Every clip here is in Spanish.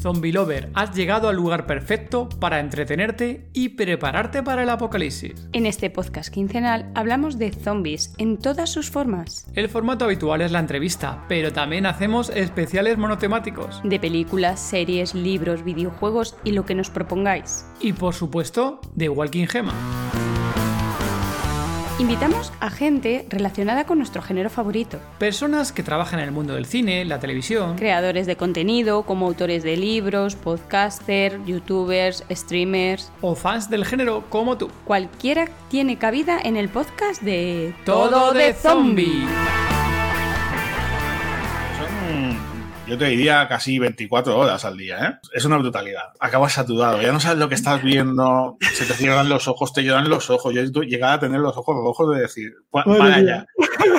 Zombie Lover, has llegado al lugar perfecto para entretenerte y prepararte para el apocalipsis. En este podcast quincenal hablamos de zombies en todas sus formas. El formato habitual es la entrevista, pero también hacemos especiales monotemáticos. De películas, series, libros, videojuegos y lo que nos propongáis. Y por supuesto, de Walking Gema. Invitamos a gente relacionada con nuestro género favorito. Personas que trabajan en el mundo del cine, la televisión. Creadores de contenido, como autores de libros, podcasters, youtubers, streamers. O fans del género como tú. Cualquiera tiene cabida en el podcast de Todo de Zombie. Yo te diría casi 24 horas al día, ¿eh? Es una brutalidad. Acabas saturado, ya no sabes lo que estás viendo, se te cierran los ojos, te lloran los ojos. Yo llegaba a tener los ojos rojos de decir, para allá,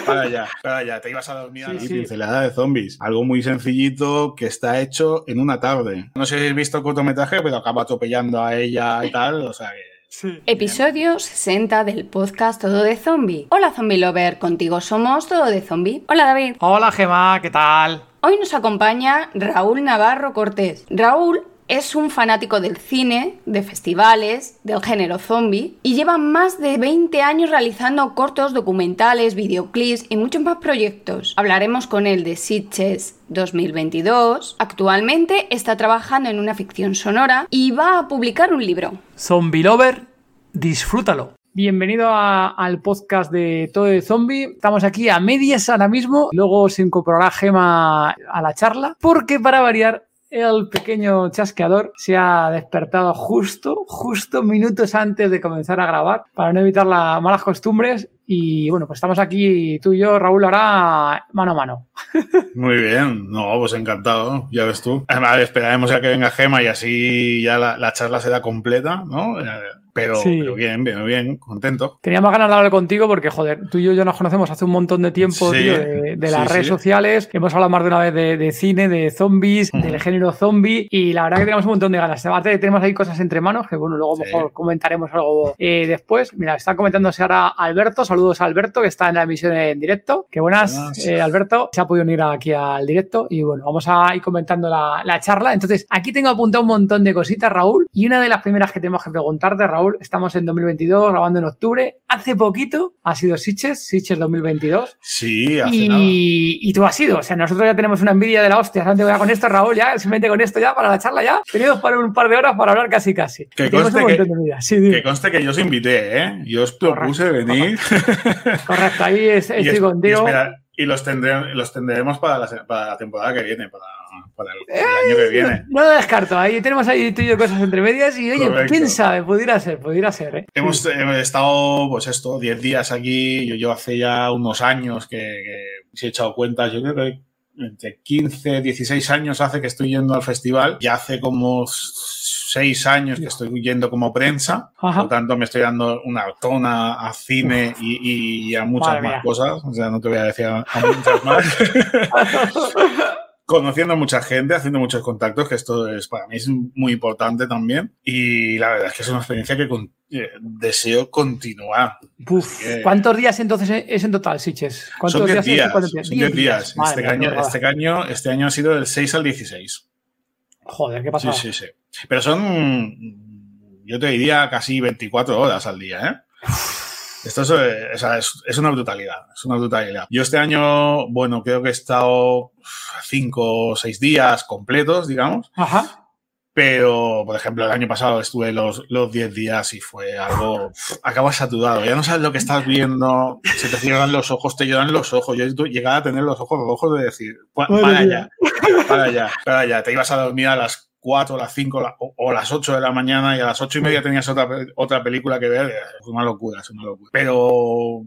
para allá, para allá, te ibas a dormir sí, y sí. pincelada de zombies. Algo muy sencillito que está hecho en una tarde. No sé si habéis visto el cortometraje, pero acaba atropellando a ella y tal, o sea que... Sí, Episodio 60 del podcast Todo de Zombie. Hola Zombie Lover, contigo somos Todo de Zombie. Hola David. Hola Gemma, ¿qué tal? Hoy nos acompaña Raúl Navarro Cortés. Raúl es un fanático del cine, de festivales, del género zombie y lleva más de 20 años realizando cortos, documentales, videoclips y muchos más proyectos. Hablaremos con él de Sitches 2022. Actualmente está trabajando en una ficción sonora y va a publicar un libro. Zombie Lover, disfrútalo. Bienvenido al podcast de Todo de Zombie. Estamos aquí a medias ahora mismo. Luego se incorporará Gema a la charla. Porque para variar, el pequeño chasqueador se ha despertado justo, justo minutos antes de comenzar a grabar para no evitar las malas costumbres. Y bueno, pues estamos aquí tú y yo, Raúl, ahora mano a mano. Muy bien, no, pues encantado, ya ves tú. Además, esperaremos a que venga Gema y así ya la, la charla será completa, ¿no? Pero, sí. pero, bien, bien, bien, contento. Teníamos ganas de hablar contigo porque, joder, tú y yo ya nos conocemos hace un montón de tiempo, sí, tío, de, de las sí, redes sociales. Hemos hablado más de una vez de, de cine, de zombies, uh -huh. del género zombie y la verdad que tenemos un montón de ganas. Aparte, tenemos ahí cosas entre manos que, bueno, luego mejor comentaremos algo eh, después. Mira, está comentándose ahora Alberto. Saludos a Alberto, que está en la emisión en directo. Qué buenas, buenas. Eh, Alberto. Se ha podido unir aquí al directo y, bueno, vamos a ir comentando la, la charla. Entonces, aquí tengo apuntado un montón de cositas, Raúl, y una de las primeras que tenemos que preguntarte, Raúl, estamos en 2022, grabando en octubre. Hace poquito ha sido Sitches, Sitches 2022. Sí, hace y, nada. y tú has sido. O sea, nosotros ya tenemos una envidia de la hostia. Solamente voy a con esto, Raúl, ya, simplemente con esto ya, para la charla ya. Tenemos para un par de horas para hablar casi casi. Que conste que, sí, que, conste que, yo os invité, ¿eh? Yo os propuse Correcto. venir. Correcto, ahí es, estoy y. Y, espera, y los, tendremos para la, para la temporada que viene, para para el, el, año que viene. No lo descarto, ahí tenemos ahí tú y yo cosas entre medias y oye, Correcto. quién sabe, pudiera ser, pudiera ser. ¿eh? Hemos, hemos, estado, pues esto, 10 días aquí, yo, yo hace ya unos años que, que si he echado cuentas, yo creo que entre 15, 16 años hace que estoy yendo al festival, ya hace como seis años que estoy yendo como prensa, Ajá. por lo tanto me estoy dando una tona a cine y, y, a muchas Madre más mía. cosas, o sea, no te voy a decir a, a muchas más. conociendo a mucha gente, haciendo muchos contactos, que esto es para mí es muy importante también. Y la verdad es que es una experiencia que con, eh, deseo continuar. Uf, que... ¿Cuántos días entonces es en total, Siches? ¿Cuántos son 10 días? días? Son 10 días. Este, año, este, año, este año ha sido del 6 al 16. Joder, ¿qué pasa? Sí, sí, sí. Pero son, yo te diría, casi 24 horas al día, ¿eh? Esto es, o sea, es, es, una brutalidad, es una brutalidad. Yo este año, bueno, creo que he estado cinco o seis días completos, digamos. Ajá. Pero, por ejemplo, el año pasado estuve los, los 10 días y fue algo. Acabas saturado. Ya no sabes lo que estás viendo. Se te cierran los ojos, te lloran los ojos. Yo llegaba a tener los ojos rojos de decir, para allá, para allá, para allá. Te ibas a dormir a las 4, las 5 o, o, las 8 de la mañana y a las 8 y media tenías otra, otra película que ver. Es una locura, es una locura. Pero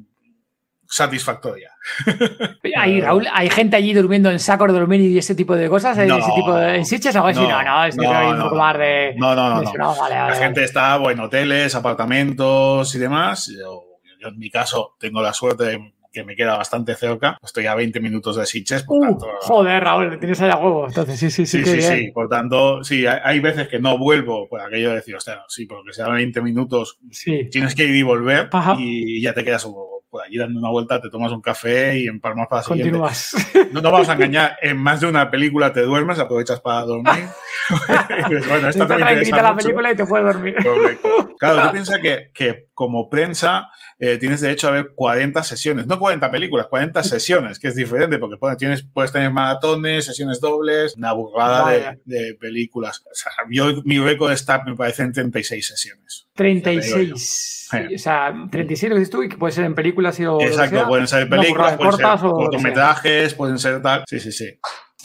satisfactoria. Hay, Raúl, ¿hay gente allí durmiendo en sacos de dormir y ese tipo de cosas? No, ¿Ese tipo de en así? No, no, es que no, un no, poco más de... No, no, no. de, no. vale, la gente vale. está bueno, en hoteles, apartamentos y demás. Yo, yo, en mi caso tengo la suerte de que me queda bastante cerca. Estoy a 20 minutos de Sitges, por uh, tanto... Joder, Raúl, tienes allá huevo. Entonces, sí, sí, sí, sí, sí, bien. sí, Por tanto, sí, hay, hay, veces que no vuelvo por aquello de decir, hostia, sí, porque sea 20 minutos, sí. tienes que ir y volver Ajá. y ya te quedas un poco por allí dando una vuelta, te tomas un café y en Palmas para la Continúas. No nos vamos a engañar, en más de una película te duermes, aprovechas para dormir. bueno, esta te tranquilita la película y te puedes dormir. Correcto. Claro, tú piensas que, que como prensa eh, tienes derecho a ver 40 sesiones, no 40 películas, 40 sesiones, que es diferente porque puedes, tienes, puedes tener maratones, sesiones dobles, una burrada de, de, películas. O sea, yo, mi récord está, me parece, en 36 sesiones. 36. O sea, 36 lo dices tú y que puede ser en películas y o Exacto, sea, pueden ser películas, pueden ser cortometrajes, pueden ser tal. Sí, sí, sí.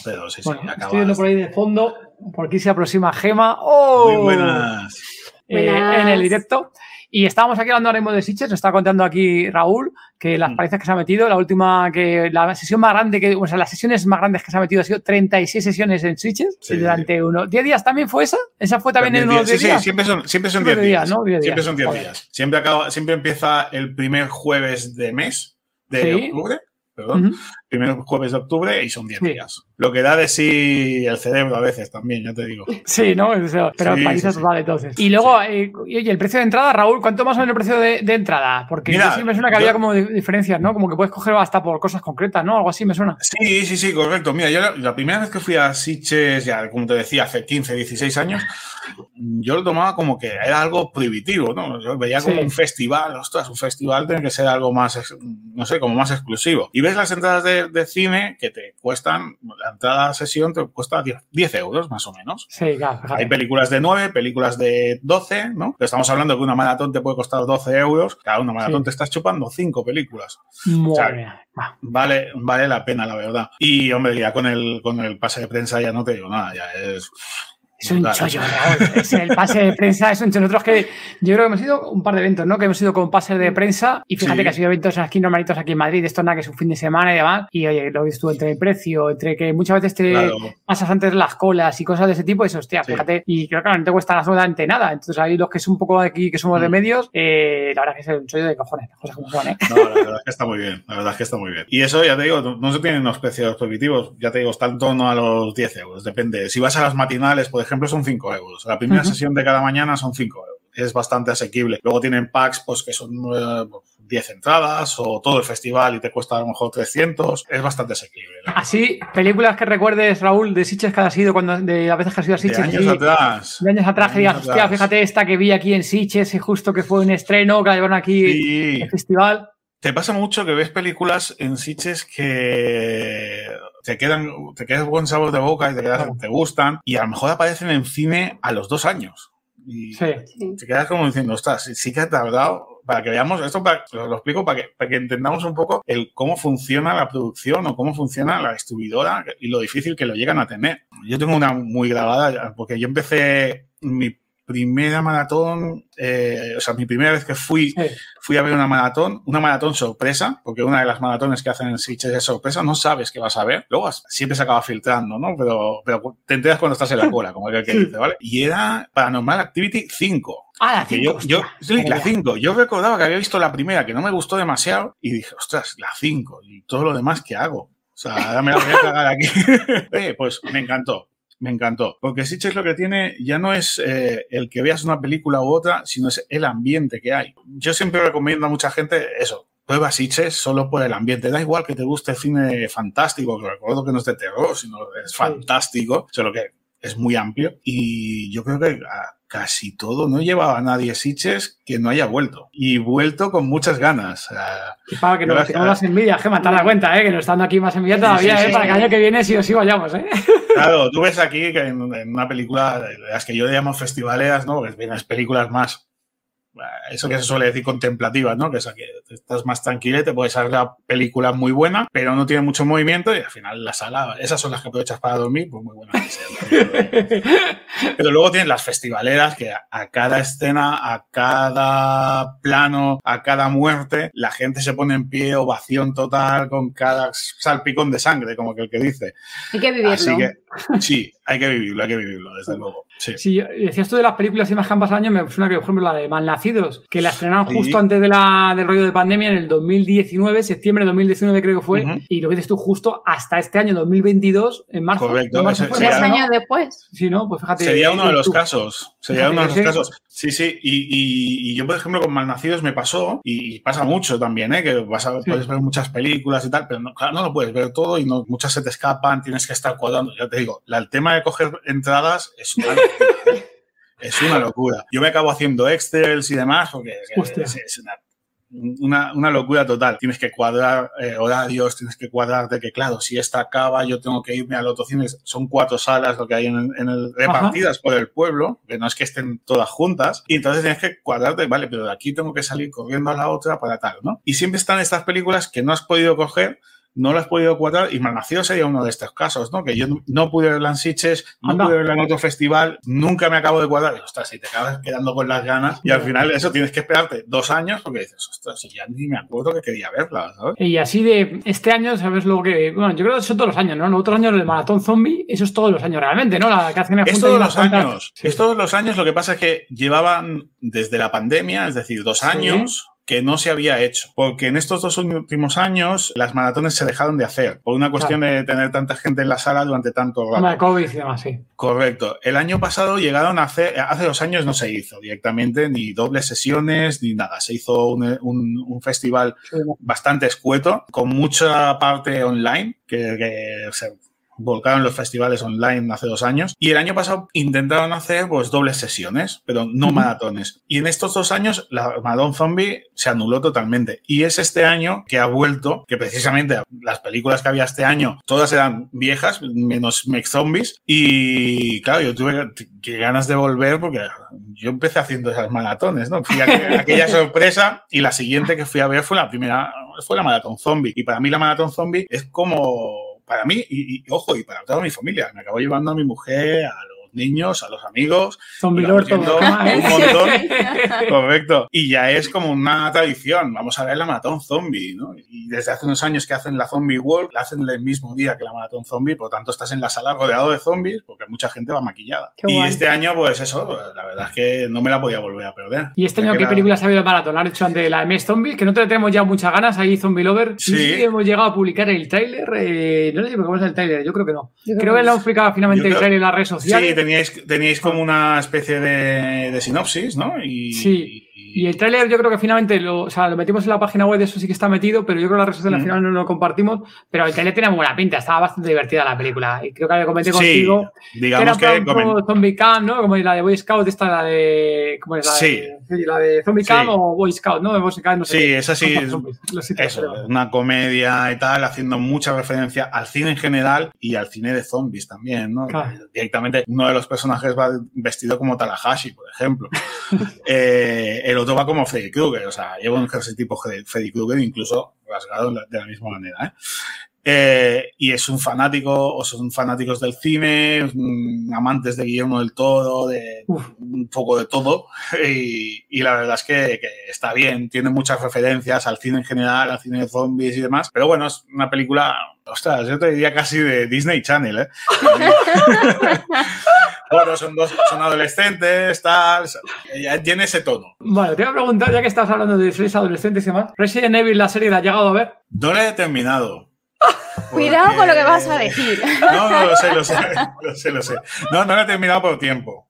Pero sí, bueno, sí, estoy viendo por ahí de fondo, por aquí se aproxima Gema. ¡Oh! Muy buenas. Eh, en el directo. Y estábamos aquí hablando ahora mismo de Sitches, nos está contando aquí Raúl que las palizas que se ha metido, la última que, la sesión más grande, que, o sea, las sesiones más grandes que se ha metido ha sido 36 sesiones en Switches sí, durante unos 10 días también fue esa, esa fue también, también en unos 10 sí, días. Sí, siempre son, siempre son 10 días. días, ¿no? 10 siempre son 10 días. Siempre, acaba, siempre empieza el primer jueves de mes de sí. octubre perdón, uh -huh. primer jueves de octubre y son 10 sí. días. Lo que da de sí el cerebro a veces también, ya te digo. Sí, ¿no? O sea, pero sí, países sí, vale entonces. Y luego, eh, oye, el precio de entrada, Raúl, ¿cuánto más o menos el precio de, de entrada? Porque Mira, sí me suena que yo, había como diferencias, ¿no? Como que puedes coger hasta por cosas concretas, ¿no? Algo así me suena. Sí, sí, sí, correcto. Mira, yo la, la primera vez que fui a Sitges, ya como te decía, hace 15, 16 años, yo lo tomaba como que era algo prohibitivo, ¿no? Yo veía como sí. un festival, ostras, un festival tiene que ser algo más, no sé, como más exclusivo. Y ves las entradas de, de cine que te cuestan, la entrada a sesión te cuesta 10, 10 euros más o menos. Sí, claro. Hay películas de 9, películas de 12, ¿no? Pero estamos hablando de que una maratón te puede costar 12 euros, cada una maratón sí. te estás chupando 5 películas. Muy o sea, vale, vale la pena, la verdad. Y, hombre, ya con el, con el pase de prensa ya no te digo nada, ya es es un chollo, Raúl. Es el pase de prensa, es un chollo. Nosotros que yo creo que hemos ido un par de eventos, ¿no? Que hemos ido con pase de prensa y fíjate sí. que ha sido eventos aquí normalitos aquí en Madrid, esto nada que es un fin de semana y demás. Y oye, lo ves tú entre el precio, entre que muchas veces te claro. pasas antes las colas y cosas de ese tipo, y eso, hostia, sí. fíjate. Y creo que no te cuesta absolutamente nada. Entonces ahí los que son un poco de aquí, que somos mm. de medios, eh, la verdad que es un chollo de cojones, las cosas como son, ¿eh? No, la verdad es que está muy bien, la verdad es que está muy bien. Y eso, ya te digo, no se tienen unos precios prohibitivos, ya te digo, está en torno a los 10 euros, depende. Si vas a las matinales, por ejemplo, son 5 euros. La primera uh -huh. sesión de cada mañana son 5 euros. Es bastante asequible. Luego tienen packs pues, que son eh, 10 entradas o todo el festival y te cuesta a lo mejor 300. Es bastante asequible. Así, películas que recuerdes, Raúl, de Sitges que has sido, cuando, de las veces que has ido a Sitges. De años atrás. De años atrás, que digas, hostia, fíjate esta que vi aquí en Sitges y justo que fue un estreno, que la llevaron aquí sí. en el festival. Te pasa mucho que ves películas en Sitges que te quedan, te quedas buen sabor de boca y te, quedas, te gustan y a lo mejor aparecen en cine a los dos años. Y sí. te quedas como diciendo, ostras, sí que ha tardado para que veamos esto, para, lo explico para que, para que entendamos un poco el cómo funciona la producción o cómo funciona la distribuidora y lo difícil que lo llegan a tener. Yo tengo una muy grabada, porque yo empecé mi primera maratón, eh, o sea, mi primera vez que fui, sí. fui a ver una maratón, una maratón sorpresa, porque una de las maratones que hacen en Sitges es sorpresa, no sabes qué vas a ver, luego siempre se acaba filtrando, ¿no? Pero, pero te enteras cuando estás en la cola, como el que dice, ¿vale? Y era Paranormal Activity 5. Ah, la 5. Yo, yo, sí, la 5. Yo recordaba que había visto la primera, que no me gustó demasiado, y dije, ostras, la 5, y todo lo demás que hago. O sea, ahora me la voy a cagar aquí. eh, pues me encantó me encantó. Porque Sitges lo que tiene ya no es eh, el que veas una película u otra, sino es el ambiente que hay. Yo siempre recomiendo a mucha gente eso. Prueba Sitges solo por el ambiente. Da igual que te guste el cine fantástico, que recuerdo que no es de terror, sino es fantástico, solo que es muy amplio. Y yo creo que casi todo, no llevaba a nadie Sitges que no haya vuelto. Y vuelto con muchas ganas. Para que no nos más envidia, Gema, te das cuenta, ¿eh? que no estando aquí más envidia todavía, sí, sí, ¿eh? para el año que viene sí o sí vayamos. ¿eh? Claro, tú ves aquí que en, en una película, las que yo le llamo festivaleras, ¿no? Que las películas más eso que se suele decir contemplativas, ¿no? Que es que estás más tranquilo, te puedes hacer la película muy buena, pero no tiene mucho movimiento y al final la sala, esas son las que aprovechas para dormir, pues muy buena que sea. Pero luego tienes las festivaleras que a cada escena, a cada plano, a cada muerte, la gente se pone en pie, ovación total, con cada salpicón de sangre, como que el que dice. Hay que vivirlo. Así que, sí, hay que vivirlo, hay que vivirlo, desde luego. Sí. sí decías tú de las películas y más que han pasado años, me suena que, por ejemplo, la de Malnacidos, que la estrenaron justo antes de la, del rollo de pandemia en el 2019, septiembre de 2019 creo que fue, y lo dices tú justo hasta este año 2022, en marzo. Correcto. Tres años después. Sí, ¿no? Pues fíjate. Sería uno de los casos. Sería uno de los casos. Sí, sí. Y, y, yo, por ejemplo, con Malnacidos me pasó, y pasa mucho también, ¿eh? que vas a, puedes ver muchas películas y tal, pero no, claro, no lo puedes ver todo y no, muchas se te escapan, tienes que estar cuadrando. Ya te digo, el tema de coger entradas es una locura. ¿eh? Es una locura. Yo me acabo haciendo Excels y demás porque es, es una una, una, locura total. Tienes que cuadrar eh, horarios, tienes que cuadrar de que, claro, si esta acaba, yo tengo que irme al otro cine. Son cuatro salas lo que hay en, en el, repartidas por el pueblo, que no es que estén todas juntas. Y entonces tienes que cuadrarte, vale, pero de aquí tengo que salir corriendo a la otra para tal, ¿no? Y siempre están estas películas que no has podido coger no lo has podido cuadrar y Malnacido sería uno de estos casos, ¿no? Que yo no pude verla en Sitges, no pude verla en otro festival, nunca me acabo de cuadrar. Y, ostras, si te acabas quedando con las ganas y al final eso tienes que esperarte dos años porque dices, ostras, si ya ni me acuerdo que quería verla, ¿sabes? Y así de este año, ¿sabes lo que...? Bueno, yo creo que son todos los años, ¿no? Los otros años el Maratón Zombie, eso es todos los años realmente, ¿no? La que hacen Es todos los años. Es todos los años, lo que pasa es que llevaban desde la pandemia, es decir, dos años que no se había hecho, porque en estos dos últimos años las maratones se dejaron de hacer, por una cuestión de tener tanta gente en la sala durante tanto rato. La COVID y demás, sí. Correcto. El año pasado llegaron a hacer, hace dos años no se hizo directamente ni dobles sesiones ni nada, se hizo un, un, festival bastante escueto, con mucha parte online, que, que se volcaron los festivales online hace dos años. Y el año pasado intentaron hacer pues dobles sesiones, pero no maratones. Y en estos dos años la Maratón Zombie se anuló totalmente. Y es este año que ha vuelto, que precisamente las películas que había este año, todas eran viejas, menos Mech Zombies. Y claro, yo tuve que ganas de volver porque yo empecé haciendo esas maratones, ¿no? Fui a aquella sorpresa y la siguiente que fui a ver fue la primera, fue la Maratón Zombie. Y para mí la Maratón Zombie es como para mí, y, ojo, y para toda mi familia. Me acabo llevando a mi mujer, a niños, a los amigos. Zombie un montón. Correcto. Y ya es como una tradición. Vamos a ver la maratón zombie, ¿no? Y desde hace unos años que hacen la Zombie World, la hacen el mismo día que la maratón zombie, por lo tanto estás en la sala rodeado de zombies porque mucha gente va maquillada. y este año, pues eso, la verdad es que no me la podía volver a perder. ¿Y este año qué películas ha habido de maratón? Han hecho ante la MS Zombie, que no te tenemos ya muchas ganas ahí, Zombie Lover. Sí. hemos llegado a publicar el tráiler. Eh, no sé si me es el tráiler, yo creo que no. creo que lo han publicado finalmente el tráiler en las redes sociales. Sí, teníais, teníais como una especie de, de sinopsis, ¿no? Y, sí. Y el tráiler yo creo que finalmente lo, o sea, lo metimos en la página web, eso sí que está metido, pero yo creo que la red social al final no lo compartimos. Pero el tráiler tiene buena pinta, estaba bastante divertida la película. Y creo que comenté contigo. Digamos que, era que Zombie Camp, ¿no? Como la de Boy Scout, esta la de. ¿Cómo es la sí. de, la de Zombie Camp o Boy Scout, ¿no? De Boy Scout, no sé. Sí, es así. eso, una comedia y tal, haciendo mucha referencia al cine en general y al cine de zombies también, ¿no? Directamente, uno de los personajes va vestido como Takahashi, por ejemplo. eh, el otro va como Freddy Krueger, o sea, lleva un jersey tipo Freddy Krueger, incluso rasgado de la misma manera. ¿eh? Eh, y es un fanático, o son fanáticos del cine, amantes de Guillermo del Toro, de un poco de todo. Y, la verdad es que, está bien, tiene muchas referencias al cine en general, al cine de zombies y demás. Pero bueno, es una película, ostras, yo te diría casi de Disney Channel, ¿eh? bueno, son dos, son adolescentes, tal, tiene ese tono. Bueno, te voy a preguntar, ya que estás hablando de series adolescentes y demás, ¿Resident Evil, la serie, la has llegado a ver? No la he terminado. Cuidado con lo que vas a decir. No, no, lo sé, lo sé, lo sé, lo sé. No, no lo he terminado por tiempo.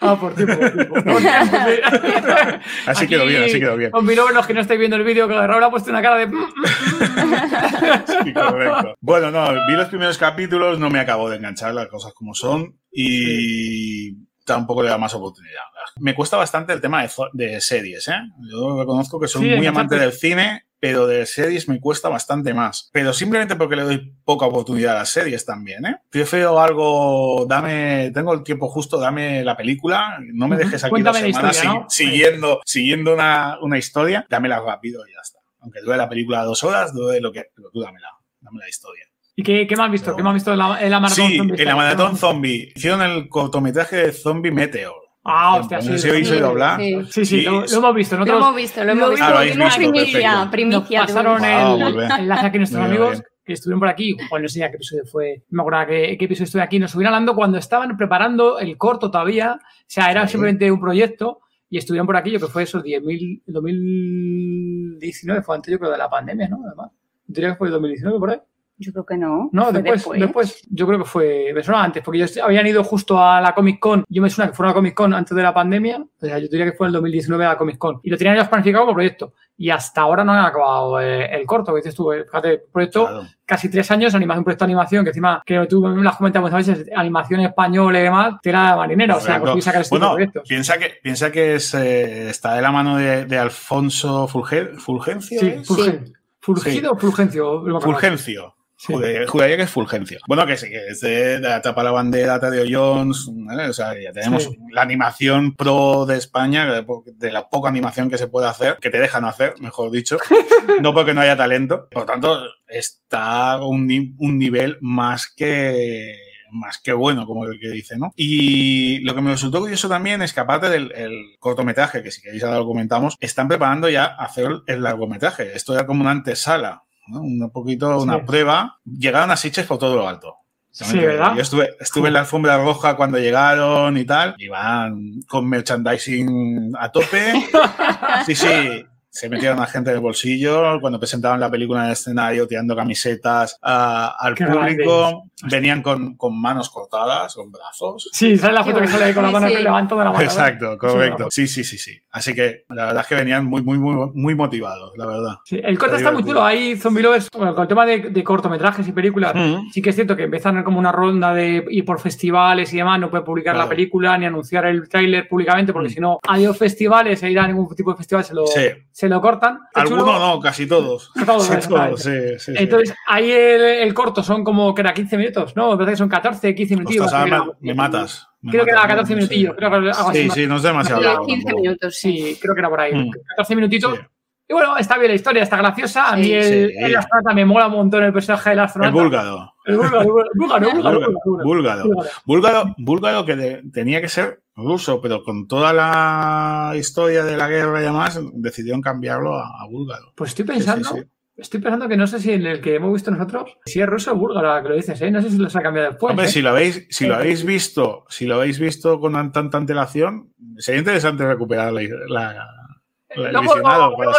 Ah, por tiempo, por tiempo. así quedó bien, así quedó bien. Con los que no estáis viendo el vídeo, que Raúl ha puesto una cara de... sí, correcto. Bueno, no, vi los primeros capítulos, no me acabo de enganchar las cosas como son y tampoco le da más oportunidad. Me cuesta bastante el tema de, series, ¿eh? Yo reconozco que soy muy amante del cine pero de series me cuesta bastante más. Pero simplemente porque le doy poca oportunidad a las series también, ¿eh? Prefiero algo, dame, tengo el tiempo justo, dame la película, no me dejes aquí dos semanas siguiendo, siguiendo una, una, historia, dámela rápido y ya está. Aunque dure la película dos horas, dure lo que, pero tú dámela, dame la historia. ¿Y qué, qué me has visto? ¿Qué me has visto en la, en la maratón sí, en la maratón zombie. Hicieron el cortometraje de Zombie Meteor. Ah, hostia, sí. sí, sí, hablar. Sí, sí, lo, hemos visto. Nosotros, lo hemos visto, lo hemos visto. Ah, primicia, primicia. pasaron el enlace aquí nuestros amigos que estuvieron por aquí, bueno, no sé ya qué episodio fue, no me acuerdo qué, qué episodio estuve aquí, nos estuvieron hablando cuando estaban preparando el corto todavía, o sea, era simplemente un proyecto y estuvieron por aquí, yo que fue eso, 10.000, 2019, fue antes yo creo de la pandemia, ¿no? Además, diría que fue 2019 por ahí. Yo creo que no. No, después, después, yo creo que fue, me suena antes, porque ellos habían ido justo a la Comic Con, yo me suena que fueron a la Comic Con antes de la pandemia, o sea, yo diría que fue el 2019 a la Comic Con, y lo tenían ellos planificado como proyecto, y hasta ahora no han acabado eh, el corto, que dices tú, eh, fíjate, proyecto, casi tres años, animación, un proyecto de animación, que encima, que tú me las comentas muchas veces, animación española y demás, tela marinera, o sea, pues sacar este bueno, piensa que, piensa que es, eh, está de la mano de, Alfonso Fulgencio. Sí, Fulgencio. ¿Fulgido o Fulgencio? Fulgencio. Judaría que es Fulgencio. Bueno, que sí, que es de, la tapa la bandera, Tadeo Jones, o sea, ya tenemos la animación pro de España, de la poca animación que se puede hacer, que te dejan hacer, mejor dicho, no porque no haya talento. Por tanto, está un, un nivel más que más que bueno, como el que dice, ¿no? Y lo que me resultó curioso también es que aparte del cortometraje, que si queréis ahora lo comentamos, están preparando ya hacer el largometraje. Esto era como una antesala un poquito, una prueba. Llegaron a Sitges por todo lo alto. Sí, ¿verdad? Yo estuve, estuve en la alfombra roja cuando llegaron y tal. Iban con merchandising a tope. Sí, sí se metieron a gente del bolsillo cuando presentaban la película en el escenario tirando camisetas al público. venían con, con, manos cortadas con brazos. Sí sale la foto que sale ahí con la mano que levantó de la mano exacto correcto. sí sí sí sí. Así que la verdad es que venían muy muy muy muy motivados la verdad. Sí, el corto está muy chulo. Hay zombie lovers bueno, con el tema de, cortometrajes y películas sí que es cierto que empiezan como una ronda de ir por festivales y demás no puede publicar la película ni anunciar el tráiler públicamente porque si no hay festivales e ir a ningún tipo de festival se lo se lo cortan. Algunos no, casi todos. Todos, sí, sí, Entonces, ahí el, corto son como que era 15 minutos, ¿no? Me parece que son 14, 15 minutos. me, matas. creo que era 14 minutillos. Creo que sí, sí, no es demasiado 15 minutos, sí. creo que era por ahí. 14 mm. minutitos. Y bueno, está bien la historia, está graciosa. A mí el, el, astronauta me mola un montón el personaje del astronauta. El búlgaro. El búlgaro, búlgaro, búlgaro. Búlgaro, búlgaro que tenía que ser ruso, pero con toda la historia de la guerra y demás, decidieron cambiarlo a, búlgaro. Pues estoy pensando, estoy pensando que no sé si en el que hemos visto nosotros, si es ruso o búlgaro, que lo dices, ¿eh? No sé si los ha cambiado después. Hombre, ¿eh? si lo habéis, si lo habéis visto, si lo habéis visto con tanta antelación, sería interesante recuperar la Luego,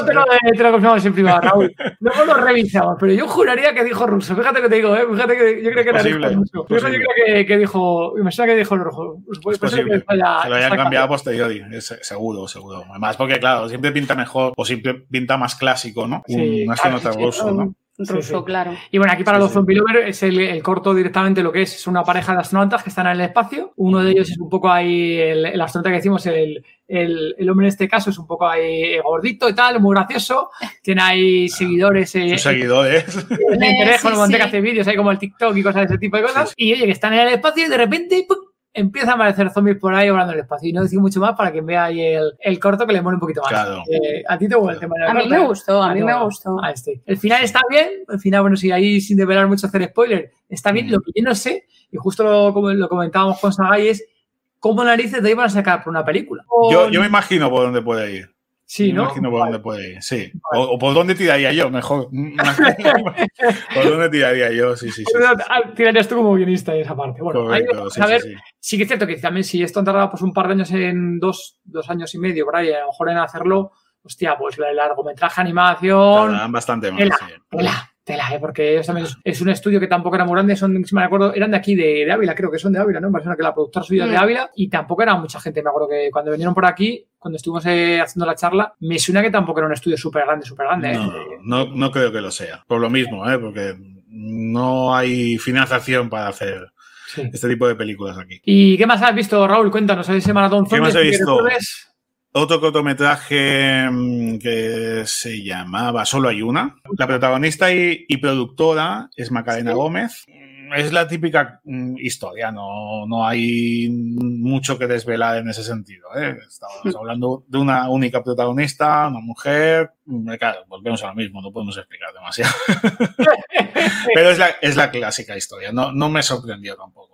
te, lo, te, lo, confirmamos en privado, Raúl. Luego lo revisamos, pero yo juraría que dijo ruso. Fíjate que te digo, ¿eh? Fíjate que yo creo que era ruso. Yo creo que, que dijo, me suena que dijo rojo. Pues posible. Que lo hayan cambiado a posteriori, seguro, seguro. Además, porque claro, siempre pinta mejor o siempre pinta más clásico, ¿no? Sí, Un astronauta ruso, ¿no? Ruso, claro. Y bueno, aquí para los zombie lovers es el, corto directamente lo que es, es una pareja de astronautas que están en el espacio. Uno de ellos es un poco ahí, el, el astronauta que decimos, el, el, hombre en este caso es un poco ahí gordito y tal, muy gracioso. Tiene ahí ah, seguidores. Eh, seguidores. Le interesa, sí, sí. hace vídeos ahí como el TikTok y cosas de ese tipo de cosas. Y oye, que están en el espacio y de repente empiezan a aparecer zombies por ahí volando en el espacio. Y no decir mucho más para que vea ahí el, el corto que le mole un poquito más. Claro. Eh, a ti te gusta el tema A mí me gustó, a, mí me gustó. A este. El final está bien. El final, bueno, si ahí sin develar mucho hacer spoiler, está bien. Mm. Lo que yo no sé, y justo lo, lo comentábamos con Sagai, es cómo narices te iban a sacar por una película. Yo, yo me imagino por dónde puede ir. Sí, ¿no? Me imagino por dónde puede ir, sí. O, por dónde tiraría yo, mejor. por dónde tiraría yo, sí, sí. sí, ah, Tirarías tú como guionista en esa parte. Bueno, a ver, sí, que es cierto que también si esto han tardado pues, un par de años en dos, dos años y medio, por ahí, a lo mejor en hacerlo, hostia, pues el largometraje, animación. Tardan bastante más. ¿Eh? porque ellos también es, un estudio que tampoco era muy grande, son, si me acuerdo, eran de aquí, de, Ávila, creo que son de Ávila, ¿no? Me parece que la productora suya de mm. Ávila y tampoco era mucha gente. Me acuerdo que cuando vinieron por aquí, cuando estuvimos eh, haciendo la charla, me suena que tampoco era un estudio súper grande, súper grande. ¿eh? No, no, creo que lo sea. Por lo mismo, ¿eh? porque no hay financiación para hacer este tipo de películas aquí. ¿Y qué más has visto, Raúl? Cuéntanos, ese maratón ¿Qué más he visto? Otro cortometraje mm, que se llamaba Solo hay una. La protagonista y, productora es Macarena Gómez. Es la típica mm, historia, no, no hay mucho que desvelar en ese sentido. ¿eh? Estamos hablando de una única protagonista, una mujer. Mm, claro, volvemos a lo mismo, no podemos explicar demasiado. Pero es la, es la clásica historia, no, no me sorprendió tampoco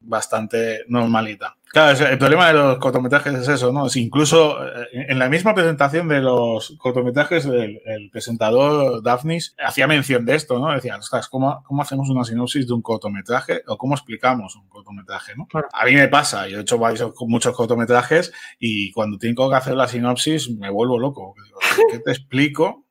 bastante normalita. Claro, el problema de los cortometrajes es eso, ¿no? Es incluso eh, en la misma presentación de los cortometrajes, el, presentador Daphnis hacía mención de esto, ¿no? Decía, ostras, ¿cómo, ¿cómo, hacemos una sinopsis de un cortometraje o cómo explicamos un cortometraje, ¿no? A mí me pasa, yo he hecho varios, muchos cortometrajes y cuando tengo que hacer la sinopsis me vuelvo loco. ¿Qué te explico?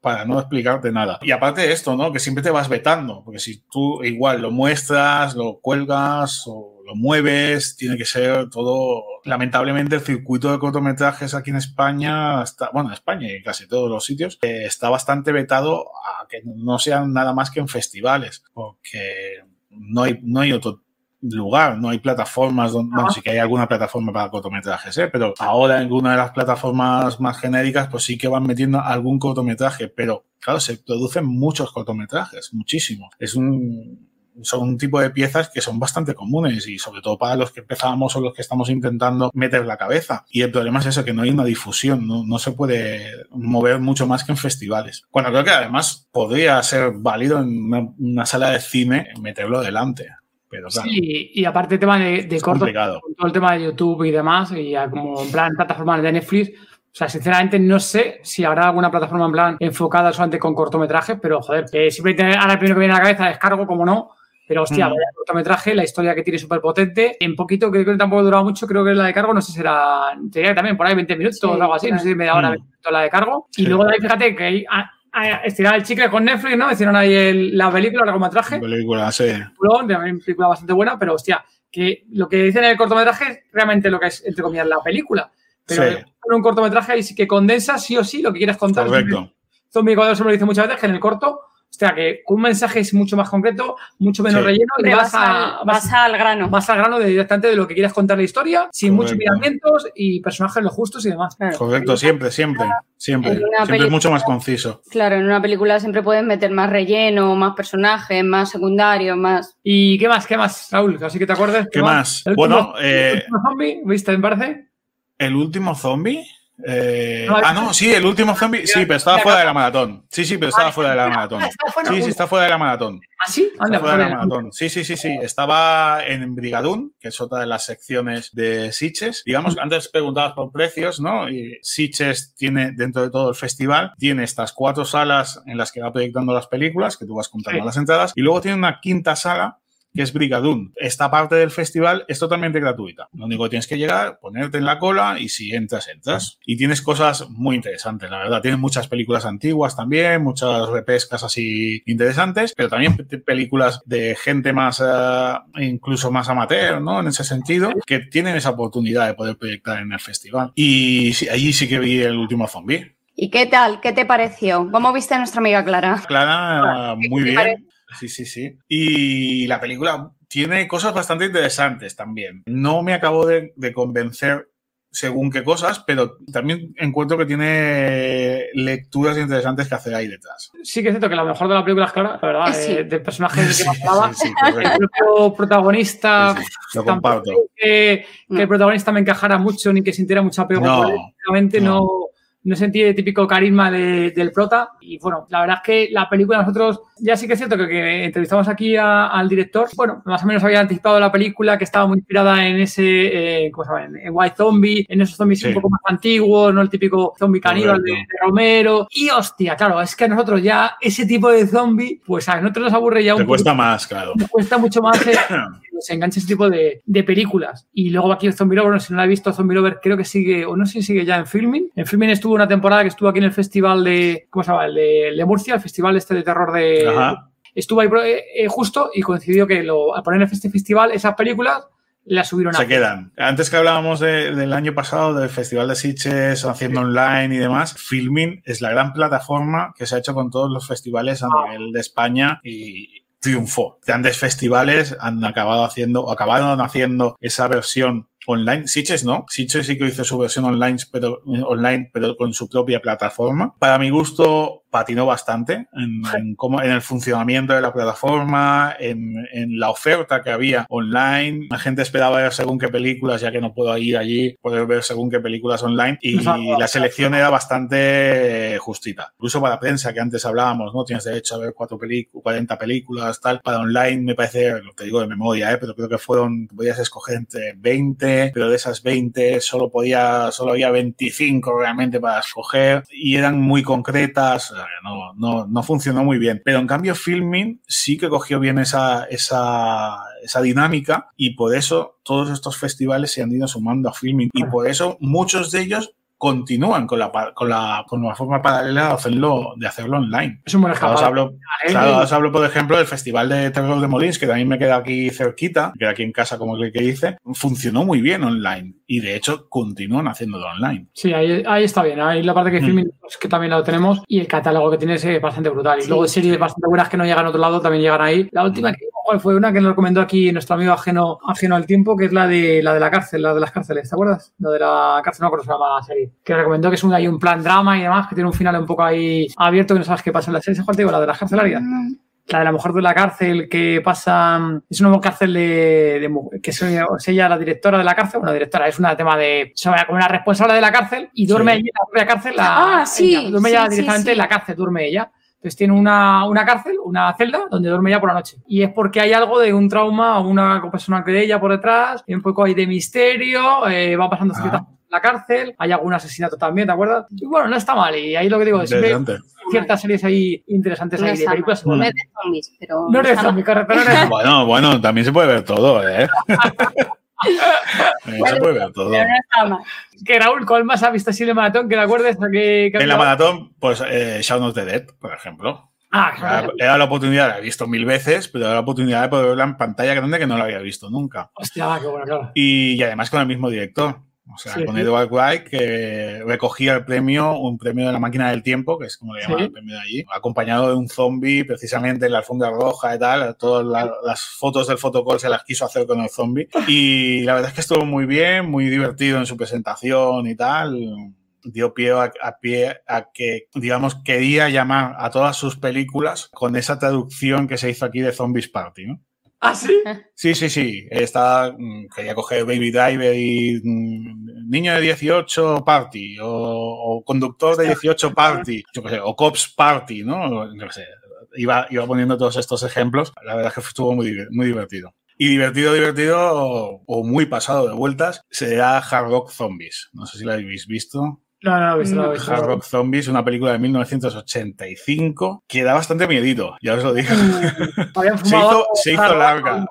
para no explicarte nada. Y aparte de esto, ¿no? Que siempre te vas vetando, porque si tú igual lo muestras, lo cuelgas o lo mueves, tiene que ser todo. Lamentablemente, el circuito de cortometrajes aquí en España, está, bueno, en España y casi todos los sitios, eh, está bastante vetado a que no sean nada más que en festivales, porque no hay, no hay otro lugar, no hay plataformas, donde, bueno, sí que hay alguna plataforma para cortometrajes, ¿eh? pero ahora en alguna de las plataformas más genéricas, pues sí que van metiendo algún cortometraje, pero claro, se producen muchos cortometrajes, muchísimos. Es un, son un tipo de piezas que son bastante comunes y sobre todo para los que empezamos o los que estamos intentando meter la cabeza. Y el problema es eso, que no hay una difusión, no, no se puede mover mucho más que en festivales. Bueno, creo que además podría ser válido en una, una sala de cine meterlo delante. Pero Sí, y aparte el tema de, de corto, todo el tema de YouTube y demás, y como en plan plataformas de Netflix, o sea, sinceramente no sé si habrá alguna plataforma en plan enfocada solamente con cortometrajes, pero joder, que siempre ahora el primero que viene a la cabeza descargo, como no, pero hostia, mm. vaya cortometraje, la historia que tiene súper potente. En poquito, creo que tampoco ha durado mucho, creo que la de cargo, no sé si será, sería también por ahí 20 minutos o algo así, no sé si media hora, mm. la de cargo. Y luego de ahí, fíjate que hay estirar el chicle con Netflix, ¿no? Hicieron ahí la película, el largometraje. Película, sí. Una película bastante buena, pero hostia, que lo que dicen en el cortometraje es realmente lo que es, entre comillas, la película. Pero en un cortometraje ahí sí que condensa sí o sí lo que quieres contar. Correcto. Zombie Ecuador se me lo dice muchas veces que en el corto o sea, que un mensaje es mucho más concreto, mucho menos relleno y vas, a, vas, al grano. Vas al grano de, directamente de lo que quieras contar la historia, sin muchos miramientos y personajes lo justos y demás. Correcto, siempre, siempre, siempre. Siempre es mucho más conciso. Claro, en una película siempre puedes meter más relleno, más personajes, más secundarios, más... ¿Y qué más? ¿Qué más, Raúl? Así que te acuerdas. ¿Qué, más? bueno, eh... ¿El último zombie? ¿Viste, me parece? ¿El último zombie? Eh, ah, no, sí, el último zombie. Sí, pero estaba fuera de la maratón. Sí, sí, pero estaba fuera de la maratón. Sí, sí, está fuera de la maratón. ¿Ah, sí? Fuera de la maratón. Sí, sí, sí, sí. Estaba en Brigadún, que es otra de las secciones de Siches. Digamos, antes preguntabas por precios, ¿no? Y Siches tiene, dentro de todo el festival, tiene estas cuatro salas en las que va proyectando las películas, que tú vas contando las entradas, y luego tiene una quinta sala que es Brigadoon. Esta parte del festival es totalmente gratuita. Lo único que tienes que llegar, ponerte en la cola y si entras, entras. Y tienes cosas muy interesantes, la verdad. Tienes muchas películas antiguas también, muchas repescas así interesantes, pero también películas de gente más, eh, incluso más amateur, ¿no? En ese sentido, que tienen esa oportunidad de poder proyectar en el festival. Y allí sí que vi el último zombie. ¿Y qué tal? ¿Qué te pareció? ¿Cómo viste a nuestra amiga Clara? Clara, muy bien. Sí, sí, sí. Y la película tiene cosas bastante interesantes también. No me acabo de, convencer según qué cosas, pero también encuentro que tiene lecturas interesantes que hacer ahí detrás. Sí que es cierto que lo mejor de la película es Clara, la verdad, eh, del personaje que hablaba. Sí, el propio protagonista... lo comparto. Que, que, el protagonista me encajara mucho ni que sintiera mucha apego. No, no no sentí el típico carisma del prota. Y bueno, la verdad es que la película nosotros, ya sí que es cierto que, entrevistamos aquí al director, bueno, más o menos había anticipado la película que estaba muy inspirada en ese, eh, ¿cómo se llama? En White Zombie, en esos zombies un poco más antiguos, ¿no? El típico zombie caníbal de, Romero. Y hostia, claro, es que a nosotros ya ese tipo de zombie, pues a nosotros nos aburre ya un Te cuesta más, claro. Nos cuesta mucho más. Eh, se engancha ese tipo de, películas. Y luego aquí Zombie Lover, si no la he visto, Zombie Lover creo que sigue, o no sé si sigue ya en filming. En filming estuvo una temporada que estuvo aquí en el festival de, ¿cómo se llama? El de, Murcia, el festival este de terror de... Estuvo ahí eh, eh, justo y coincidió que lo, al poner en este festival esas películas las subieron a... Se quedan. Antes que hablábamos del año pasado, del Festival de Sitges, haciendo online y demás, Filming es la gran plataforma que se ha hecho con todos los festivales a ah. nivel de España y, triunfó. Grandes festivales han acabado haciendo, o acabaron haciendo esa versión online. Sitges no. Sitges sí que hizo su versión online, pero, online, pero con su propia plataforma. Para mi gusto, patinó bastante en, en, cómo, en el funcionamiento de la plataforma, en, en, la oferta que había online. La gente esperaba ver según qué películas, ya que no puedo ir allí, poder ver según qué películas online. Y la selección era bastante justita. Incluso para prensa, que antes hablábamos, ¿no? Tienes derecho a ver cuatro películas, 40 películas, tal. Para online me parece, lo te digo de memoria, ¿eh? pero creo que fueron, podías escoger entre 20 20, pero de esas 20 solo podía, solo había 25 realmente para escoger y eran muy concretas, no, no, no funcionó muy bien. Pero en cambio Filming sí que cogió bien esa, esa, esa dinámica y por eso todos estos festivales se han ido sumando a Filming y por eso muchos de ellos continúan con la, con la, con la forma paralela de hacerlo, de hacerlo online. Es un buen ejemplo. Os hablo, claro, os hablo, por ejemplo, del Festival de Terror de Molins, que también me queda aquí cerquita, queda aquí en casa, como el que dice. Funcionó muy bien online y de hecho continúan haciéndolo online. Sí, ahí, ahí está bien. Ahí la parte que mm. que también lo tenemos y el catálogo que tiene es bastante brutal. Y luego series bastante buenas que no llegan a otro lado también llegan ahí. La última mm. que fue una que nos recomendó aquí nuestro amigo ajeno, ajeno al tiempo, que es la de la de la cárcel, la de las cárceles, ¿te acuerdas? La de la cárcel, no acuerdo se llama la serie. Que recomendó que es un, hay un plan drama y demás, que tiene un final un poco ahí abierto, que no sabes qué pasa en la serie. ¿Cuál te digo? La de las carcelarias. Mm. La de la mujer de la cárcel que pasa. Es una cárcel de, que es, ella la directora de la cárcel. Una directora, es una tema de. Se va como una responsable de la cárcel y duerme allí en la propia cárcel. La, ah, sí. duerme ella directamente en la cárcel, duerme ella. Entonces tiene una, una, cárcel, una celda, donde duerme ella por la noche. Y es porque hay algo de un trauma o una persona que de ella por detrás, y un poco ahí de misterio, eh, va pasando ciertas en la cárcel, hay algún asesinato también, ¿te acuerdas? Y bueno, no está mal. Y ahí lo que digo es que ciertas series ahí interesantes ahí de películas. No es de zombies, pero. No es de zombies, correcto. No bueno, bueno, también se puede ver todo, ¿eh? se puede ver todo. Que Raúl, ¿cuál más ha visto así de maratón? Que te acuerdes que, En la maratón, pues eh, Shaun of the Dead, por ejemplo. Ah, claro. He dado la oportunidad, la he visto mil veces, pero he dado la oportunidad de poder verla en pantalla grande que no la había visto nunca. Hostia, qué bueno, claro. Y, y además con el mismo director. O sea, con Edward Wright, que recogía el premio, un premio de la máquina del tiempo, que es como le llaman el premio de allí, acompañado de un zombie, precisamente en la alfombra roja y tal. Todas las fotos del fotocall se las quiso hacer con el zombie. Y la verdad es que estuvo muy bien, muy divertido en su presentación y tal dio pie a, pie a que, digamos, quería llamar a todas sus películas con esa traducción que se hizo aquí de Zombies Party, ¿no? ¿Ah, sí? Sí, sí, sí. Está, mm, quería coger Baby Driver y mm, niño de 18 party o, conductor de 18 party, yo qué sé, o cops party, ¿no? No sé. Iba, iba poniendo todos estos ejemplos. La verdad es que estuvo muy, muy divertido. Y divertido, divertido o, muy pasado de vueltas será Hard Rock Zombies. No sé si lo habéis visto. No, no, visto, no, Hard Rock Zombies, una película de 1985 que da bastante miedito, ya os lo digo. Mm, se hizo, se hizo larga.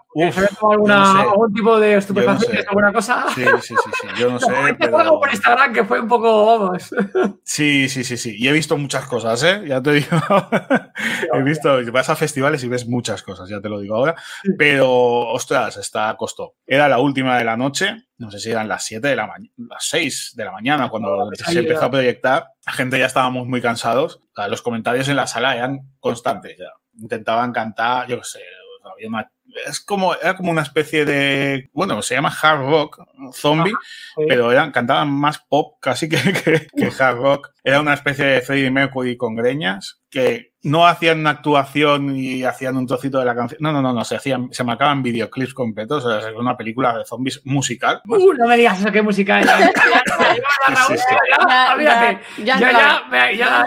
Alguna, algún tipo de estupefacientes, alguna cosa? Sí, sí, sí, sí, yo no sé. Algo por Instagram que fue un poco, vamos. Sí, sí, sí, sí. Y he visto muchas cosas, ¿eh? Ya te digo. he visto, vas a festivales y ves muchas cosas, ya te lo digo ahora. Pero, ostras, está costó. Era la última de la noche no sé si eran las 7 de la mañana, las 6 de la mañana, cuando se empezó a proyectar, la gente ya estábamos muy cansados. los comentarios en la sala eran constantes ya. Intentaban cantar, yo qué sé, es como, era como una especie de, bueno, se llama hard rock, zombie, pero eran, cantaban más pop casi que, que, que hard rock. Era una especie de Freddie Mercury con greñas que no hacían una actuación y hacían un trocito de la canción. No, no, no, no, se hacían, se marcaban videoclips completos. O sea, es una película de zombies musical. Uh, no me digas eso que musical. Ya, ya, ya,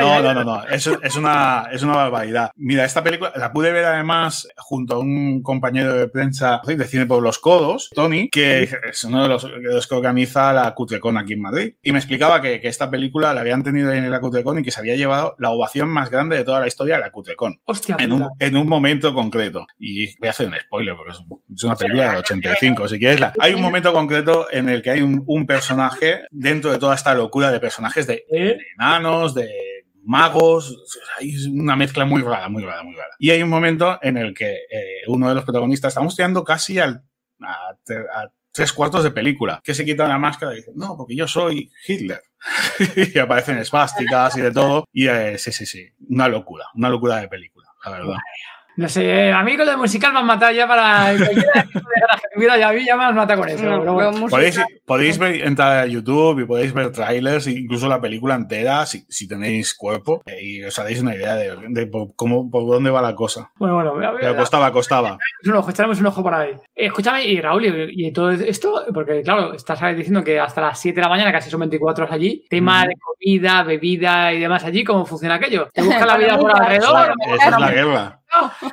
No, no, no, no. Es, es, una, es una barbaridad. Mira, esta película la pude ver además junto a un compañero de prensa de cine por los codos, Tony, que es uno de los, que organiza la Cutrecon aquí en Madrid. Y me explicaba que, que esta película la habían tenido en la Cutrecon y que se había llevado la ovación más grande de toda la historia de la Cutrecon. Hostia, en un, en un, momento concreto. Y voy a hacer un spoiler porque es, una película de 85, si quieres. La, hay un momento concreto en el que hay un, un personaje dentro de toda esta locura de personajes de, ¿Eh? de enanos, de magos, hay una mezcla muy rara, muy rara, muy rara. Y hay un momento en el que eh, uno de los protagonistas, estamos tirando casi al, a, a, tres cuartos de película, que se quita la máscara y dice, no, porque yo soy Hitler. y aparecen esvásticas y de todo. Y eh, sí, sí, sí, una locura, una locura de película, la verdad. No sé, a mí con lo musical me han matado ya para vida ya vi, ya me has matado con eso. No, podéis, podéis ver, entrar a YouTube y podéis ver trailers, incluso la película entera, si, si tenéis cuerpo, eh, y os haréis una idea de, de por, cómo, por dónde va la cosa. Bueno, bueno, a ver, Pero costaba, costaba. Un ojo, echaremos un ojo por ahí. Eh, escúchame, y Raúl, y, y, todo esto, porque claro, estás diciendo que hasta las 7 de la mañana, casi son 24 horas allí, tema mm. de comida, bebida y demás allí, ¿cómo funciona aquello? ¿Te busca la vida por alrededor? Esa es la guerra.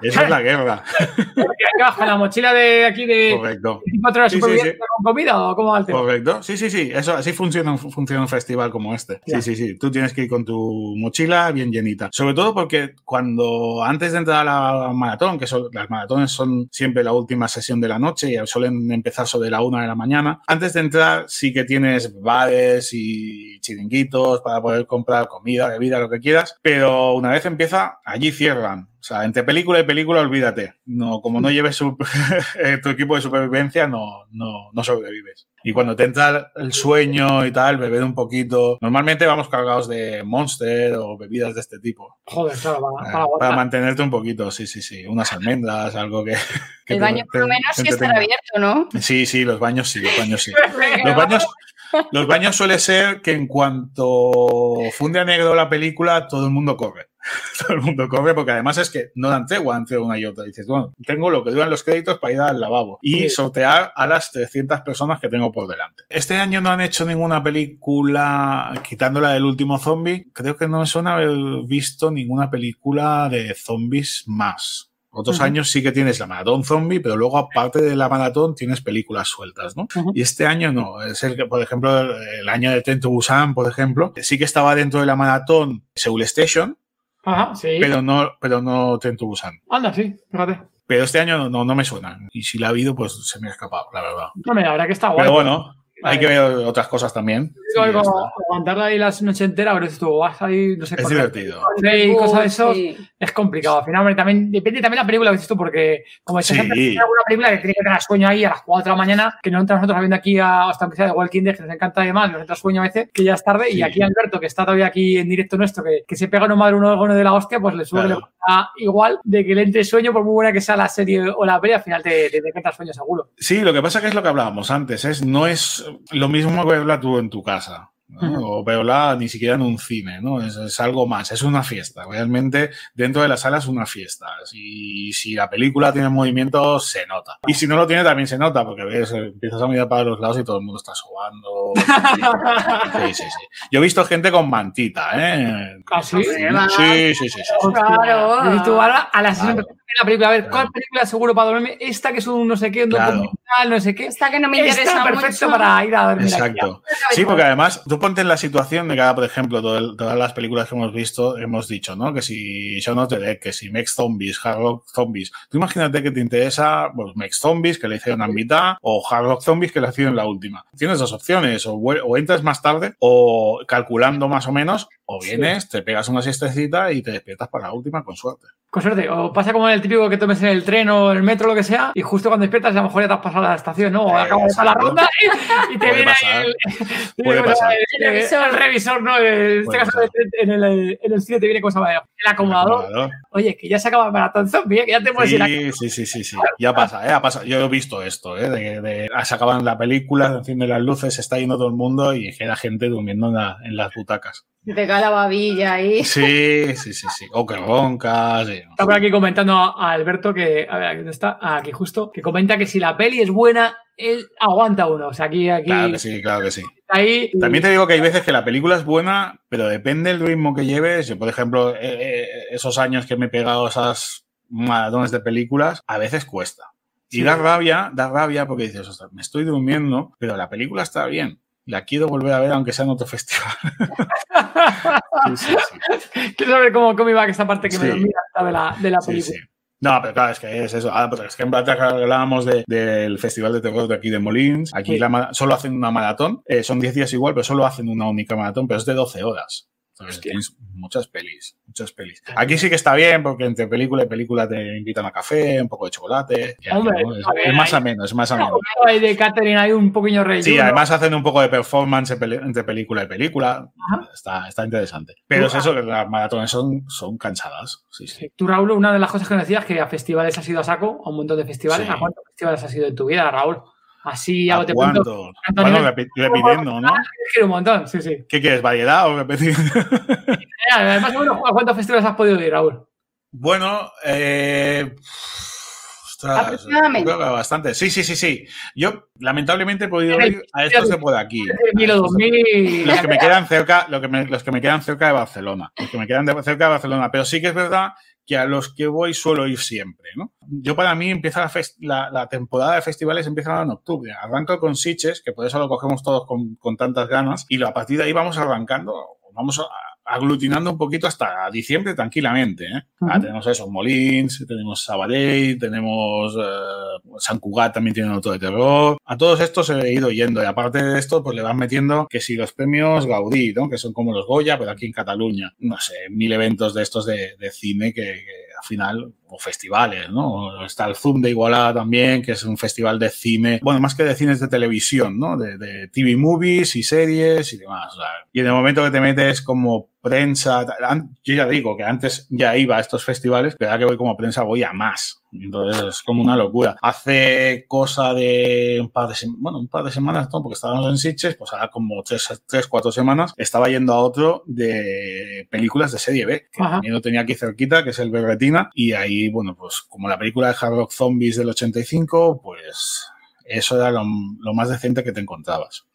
Esa es la guerra. Aquí abajo, la mochila de aquí de Correcto. 24 horas sí, sí, sí. Comida o cómo va el tema? Correcto. Sí, sí, sí. Eso, así funciona, funciona un festival como este. Sí, sí, sí. Tú tienes que ir con tu mochila bien llenita. Sobre todo porque cuando antes de entrar a la maratón, que son, las maratones son siempre la última sesión de la noche y suelen empezar sobre la una de la mañana, antes de entrar sí que tienes bares y chiringuitos para poder comprar comida, bebida, lo que quieras, pero una vez empieza, allí cierran. O sea, entre película y película, olvídate. No, como no lleves eh, tu equipo de supervivencia, no, no, no sobrevives. Y cuando te entra el sueño y tal, beber un poquito. Normalmente vamos cargados de Monster o bebidas de este tipo. Joder, claro, para, eh, para, mantenerte un poquito, sí, sí, sí. Unas almendras, algo que. el baño, por lo menos, sí estará abierto, ¿no? Sí, sí, los baños sí, los baños sí. los baños. Los baños suele ser que en cuanto funde a negro la película, todo el mundo corre. todo el mundo corre porque además es que no dan tregua entre una y otra. Dices, bueno, tengo lo que duran los créditos para ir al lavabo y sortear a las 300 personas que tengo por delante. Este año no han hecho ninguna película, quitándola del último zombie, creo que no me suena haber visto ninguna película de zombies más. Otros años sí que tienes la maratón zombie, pero luego aparte de la maratón tienes películas sueltas, ¿no? Y este año no. Es el que, por ejemplo, el año de Tento Busan, por ejemplo, sí que estaba dentro de la maratón Seoul Station, Ajá, sí. Pero no, pero no Tren Busan. Anda, sí, fíjate. Pero este año no, no me suena. Y si la ha habido, pues se me ha escapado, la verdad. No, la verdad que está guay. Pero bueno, hay que ver otras cosas también. Sí, aguantarla ahí las noches enteras, pero tú vas ahí, no sé Es divertido. Y cosas de eso, es complicado. Al final, también, depende también la película que dices tú, porque como si sí. alguna película que tiene que tener sueño ahí a las 4 de la mañana, que no entramos nosotros viendo aquí a, hasta que sea de Walking Dead, que nos encanta además, nos entra sueño a veces, que ya es tarde, sí. y aquí Alberto, que está todavía aquí en directo nuestro, que, que se pega uno madre uno de la hostia, pues le suele claro. Igual de que le entre sueño, por muy buena que sea la serie o la peli, al final te, te, te sueño seguro. Sí, lo que pasa que es lo que hablábamos antes, es no es lo mismo verla tú en tu casa. ¿No? o verla ni siquiera en un cine, ¿no? Es, es, algo más, es una fiesta. Realmente dentro de la sala es una fiesta. Y si la película tiene movimiento, se nota. Y si no lo tiene, también se nota, porque ves, empiezas a mirar para los lados y todo el mundo está sobando. sí, sí, sí. Yo he visto gente con mantita, ¿eh? ¿Ah, sí? Sí, sí, sí. Claro. Y tú ahora a las claro. la película, a ver, ¿cuál película seguro para dormirme? Esta que es un no sé qué, un Claro. Documental, no sé qué. Esta que no me interesa perfecto mucho. para ir a dormir. Exacto. Sí, porque además, tú ponte en la situación de ahora, por ejemplo, todo el- todas las películas que hemos visto, hemos dicho, ¿no? Que si Shaun of the Dead, que si Mex Zombies, Hard Rock Zombies. Tú imagínate que te interesa, pues, Mex Zombies, que le hicieron a mitad, o Hard Rock Zombies, que le hicieron en la última. Tienes dos opciones, o, o entras más tarde, o calculando más o menos, o vienes, te pegas una siestecita y te despiertas para la última con suerte. Con suerte. O pasa como el típico que tomes en el tren o el metro, lo que sea, y justo cuando despiertas, a lo mejor ya te has pasado la estación, ¿no? O Eh, acabas la ronda y, y te viene el, el, el- el revisor, ¿no? En este caso, en el, en el cine te viene cosa El acomodador. Acomodador. Oye, que ya se acaba el maratón zombie, ¿eh? que ya te puedes ir a Sí, sí, sí, sí, sí. Ya pasa, ¿eh? Ha pasado. Yo he visto esto, ¿eh? De, de, se acaban la película, se encienden las luces, se está yendo todo el mundo y queda gente durmiendo en, la- en las butacas. De cada babilla ahí. Sí, sí, sí, sí. O que roncas. sí. Está por aquí comentando a Alberto que, a ver, ¿dónde está? Ah, aquí justo, que comenta que si la peli es buena, él aguanta uno. O sea, aquí, aquí, Claro que sí, claro que sí. ahí. También te digo que hay veces que la película es buena, pero depende del ritmo que lleves. Yo, por ejemplo, eh, eh, esos años que me he pegado esas maratones de películas, a veces cuesta. Y Sí. da rabia, da rabia porque dices, ostras, me estoy durmiendo, pero la película está bien. La quiero volver a ver aunque sea en otro festival. Sí, sí, sí. Quiero saber cómo, cómo iba esta parte que me dormía de la, de la película. No, pero claro, es que es eso. Ah, es que en plata hablábamos de- del Festival de Terror de aquí de Molins. Aquí la solo hacen una maratón. Eh, son 10 días igual, pero solo hacen una única maratón, pero es de 12 horas. Tienes muchas pelis, muchas pelis. Aquí sí que está bien, porque entre película y película te invitan a café, un poco de chocolate. Ya, Hombre, ¿no? es, a ver, es más ahí- ameno, es más ameno. Hay de Catherine hay un poquillo rey. Sí, además hacen un poco de performance entre película y película. Está, está interesante. Pero es Ah. eso, que las maratones son, son cansadas. Sí, sí. Tú, Raúl, una de las cosas que nos decías que a festivales has ido a saco, a un montón de festivales. Sí. ¿A cuántos festivales has ido en tu vida, Raúl? Así, ¿A ya te cuántos? Antonio- Bueno, repi- repitiendo, ¿no? Es que un montón, sí, sí. ¿Qué quieres, variedad o repetir? Además, bueno, ¿a cuántos festivales has podido ir, Raúl? bueno, eh, Ostras, bastante. Sí, sí, sí, sí. Yo lamentablemente he podido ir a estos de por aquí. Los que me quedan cerca, lo que los que me quedan cerca de Barcelona. Los que me quedan cerca de Barcelona. Pero sí que es verdad que a los que voy suelo ir siempre, ¿no? Yo para mí empieza la, temporada de festivales empieza en octubre. Arranco con Siches, que por eso lo cogemos todos con, con tantas ganas, y a partir de ahí vamos arrancando, vamos a, aglutinando un poquito hasta diciembre tranquilamente. ¿eh? Ah, tenemos eso, Molins, tenemos Sabadell, tenemos eh, San Cugat también tiene un auto de terror. A todos estos he ido yendo y aparte de esto, pues le van metiendo que si los premios Gaudí, ¿no? que son como los Goya, pero aquí en Cataluña. No sé, mil eventos de estos de, cine que, al final o festivales, ¿no? Está el Zoom de Igualada también, que es un festival de cine, bueno, más que de cines de televisión, ¿no? De, TV movies y series y demás. y en el momento que te metes como prensa, yo ya digo que antes ya iba a estos festivales, pero ahora que voy como prensa voy a más. Entonces es como una locura. Hace cosa de un par de, bueno, un par de semanas, ¿no? porque estábamos en Sitges, pues ahora como tres, tres, cuatro semanas, estaba yendo a otro de películas de serie B, que también lo tenía aquí cerquita, que es el Berretina, y ahí, bueno, pues como la película de Hard Rock Zombies del 85, pues eso era lo, más decente que te encontrabas.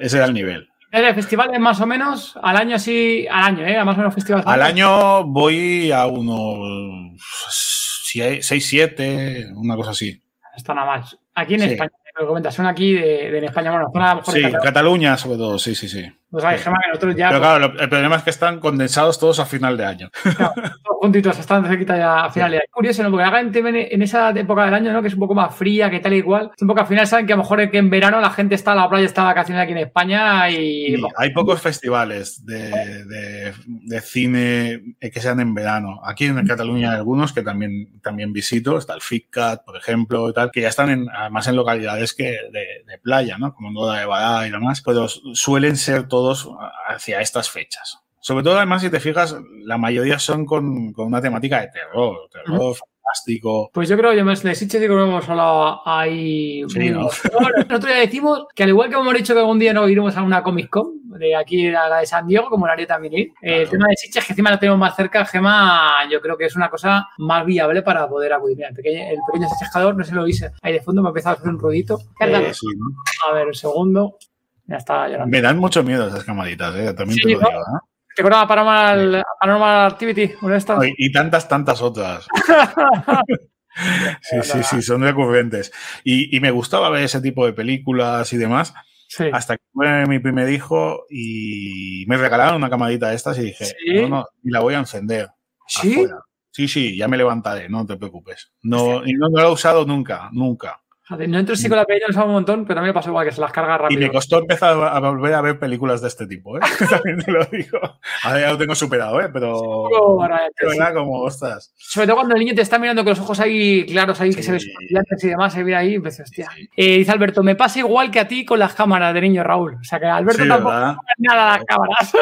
ese era el nivel. ¿El festival es más o menos al año sí, al año, ¿eh? Más o menos festivales. Al año voy a unos 6, 7, una cosa así. Está nada más. Aquí en España, me comentas, son aquí de, de en España, bueno, zona mejor Sí, Cataluña sobre todo, sí, sí, sí. Pues hay Gema que nosotros ya. Pero claro, el problema es que están condensados todos a final de año. Claro, todos juntitos, están cerquita ya a final de año. Curioso, ¿no? Porque la gente en esa época del año, ¿no? Que es un poco más fría, que tal y igual. Es un poco al final saben que a lo mejor que en verano la gente está a la playa, está de vacaciones aquí en España y. hay pocos festivales de, de, de, cine que sean en verano. Aquí en Cataluña hay algunos que también, también visito. Está el FICCAT, por ejemplo, y tal, que ya están en, además en localidades que de, playa, ¿no? Como Noda de Badá y demás. Pero suelen ser todos hacia estas fechas. Sobre todo, además, si te fijas, la mayoría son con, con una temática de terror, terror, fantástico. Pues yo creo, me de Sitches digo que hemos hablado ahí. Sí, ¿no? Nosotros ya decimos que al igual que hemos dicho que algún día nos iremos a una Comic Con, de aquí a la de San Diego, como la haría también ir. El tema de Sitges, que encima lo tenemos más cerca, Gema, yo creo que es una cosa más viable para poder acudir. El pequeño, el pequeño no sé si lo viste ahí de fondo, me ha empezado a hacer un ruidito. Eh, a ver, el segundo. Ya está llorando. Me dan mucho miedo esas camaritas, ¿eh? También te lo digo, ¿eh? ¿Te acuerdas Paranormal, Paranormal Activity? Y, tantas, tantas otras. sí, sí, sí, son recurrentes. Y, y, me gustaba ver ese tipo de películas y demás. Hasta que fue mi primer hijo y me regalaron una camarita de estas y dije, no, no, y la voy a encender. ¿Sí? Sí, sí, ya me levantaré, no te preocupes. No, y no, no lo he usado nunca, nunca. No entro sí con la película, no un montón, pero también me pasó igual que se las carga rápido. Y me costó empezar a volver a ver películas de este tipo, ¿eh? también te lo digo. Ahora ya lo tengo superado, ¿eh? Pero. Sí, como, ostras. Sobre todo cuando el niño te está mirando con los ojos ahí claros, ahí que se ve y demás, se ve ahí, pues hostia. Eh, dice Alberto, me pasa igual que a ti con las cámaras de niño Raúl. O sea que a Alberto tampoco le nada a las cámaras.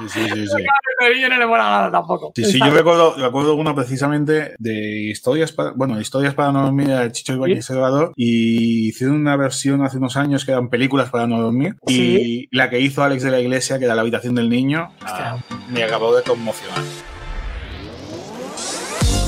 Sí, sí, sí. sí. El niño no le mola nada tampoco. Sí, sí, yo recuerdo, recuerdo uno precisamente de historias, para, bueno, historias para no dormir de Chicho Ibáñez Salvador y y hicieron una versión hace unos años que eran películas para no dormir. Y la que hizo Alex de la Iglesia, que era La habitación del niño, ah, me acabó de conmocionar.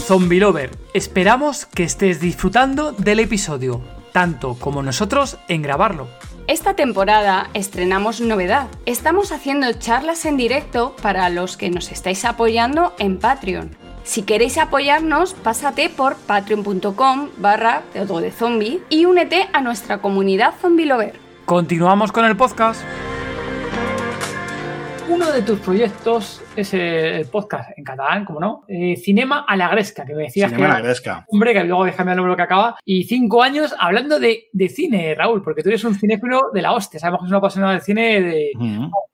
Zombie Lover, esperamos que estés disfrutando del episodio, tanto como nosotros en grabarlo. Esta temporada estrenamos novedad. Estamos haciendo charlas en directo para los que nos estáis apoyando en Patreon. Si queréis apoyarnos, pásate por patreon.com barra de zombie y únete a nuestra comunidad Zombie Lover. Continuamos con el podcast. Uno de tus proyectos es el podcast en catalán, como no, eh, Cinema a la Gresca, que me decías Cinema que a la Gresca. Hombre, que luego déjame el número que acaba. Y cinco años hablando de, cine, Raúl, porque tú eres un cinéfilo de la hostia. Sabemos que es una apasionado del cine de,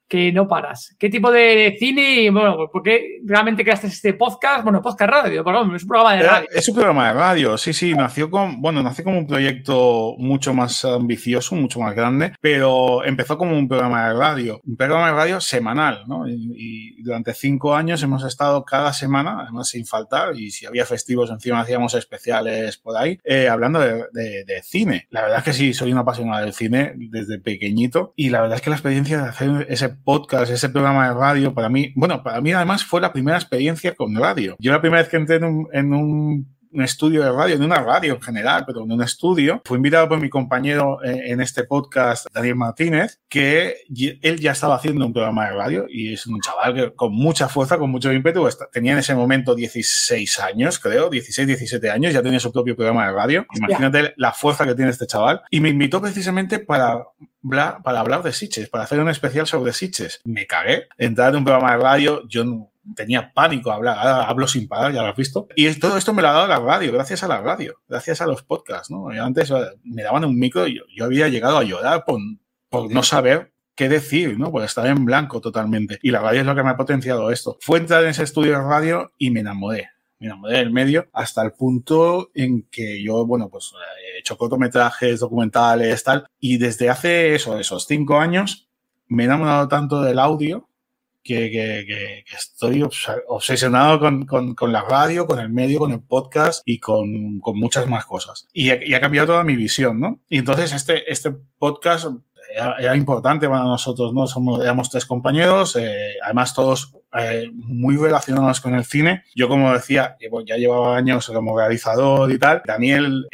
que no paras. ¿Qué tipo de cine? Bueno, ¿por qué realmente creaste este podcast? Bueno, podcast radio, perdón, es un programa de radio. Es un programa de radio, sí, sí, nació con, bueno, nació como un proyecto mucho más ambicioso, mucho más grande, pero empezó como un programa de radio, un programa de radio semanal, ¿no? Y, durante cinco años hemos estado cada semana, además sin faltar, y si había festivos encima hacíamos especiales por ahí, eh, hablando de, de, cine. La verdad es que sí, soy una apasionada del cine desde pequeñito, y la verdad es que la experiencia de hacer ese podcast, ese programa de radio, para mí, bueno, para mí además fue la primera experiencia con radio. Yo la primera vez que entré en un, estudio de radio, de una radio en general, pero en un estudio. Fui invitado por mi compañero eh, en este podcast, Daniel Martínez, que él ya estaba haciendo un programa de radio y es un chaval que con mucha fuerza, con mucho ímpetu, tenía en ese momento 16 años, creo, 16, 17 años, ya tenía su propio programa de radio. Imagínate la fuerza que tiene este chaval. Y me invitó precisamente para para hablar de Sitches, para hacer un especial sobre Sitches. Me cagué. Entrar en un programa de radio, yo no, tenía pánico a hablar, ahora hablo sin parar, ya lo has visto. Y todo esto me lo ha dado la radio, gracias a la radio, gracias a los podcasts, ¿no? antes eh, me daban un micro y yo, había llegado a llorar por, por no saber qué decir, ¿no? Por estar en blanco totalmente. Y la radio es lo que me ha potenciado esto. Fue entrar en ese estudio de radio y me enamoré. Me enamoré del medio hasta el punto en que yo, bueno, pues he hecho cortometrajes, documentales, tal. Y desde hace eso, esos cinco años, me he enamorado tanto del audio que, estoy obsesionado con, la radio, con el medio, con el podcast y con, muchas más cosas. Y ha, cambiado toda mi visión, ¿no? Y entonces este, este podcast era, importante para nosotros, ¿no? Somos, éramos tres compañeros, eh, además todos eh, muy relacionados con el cine. Yo, como decía, ya llevaba años como realizador y tal. Daniel,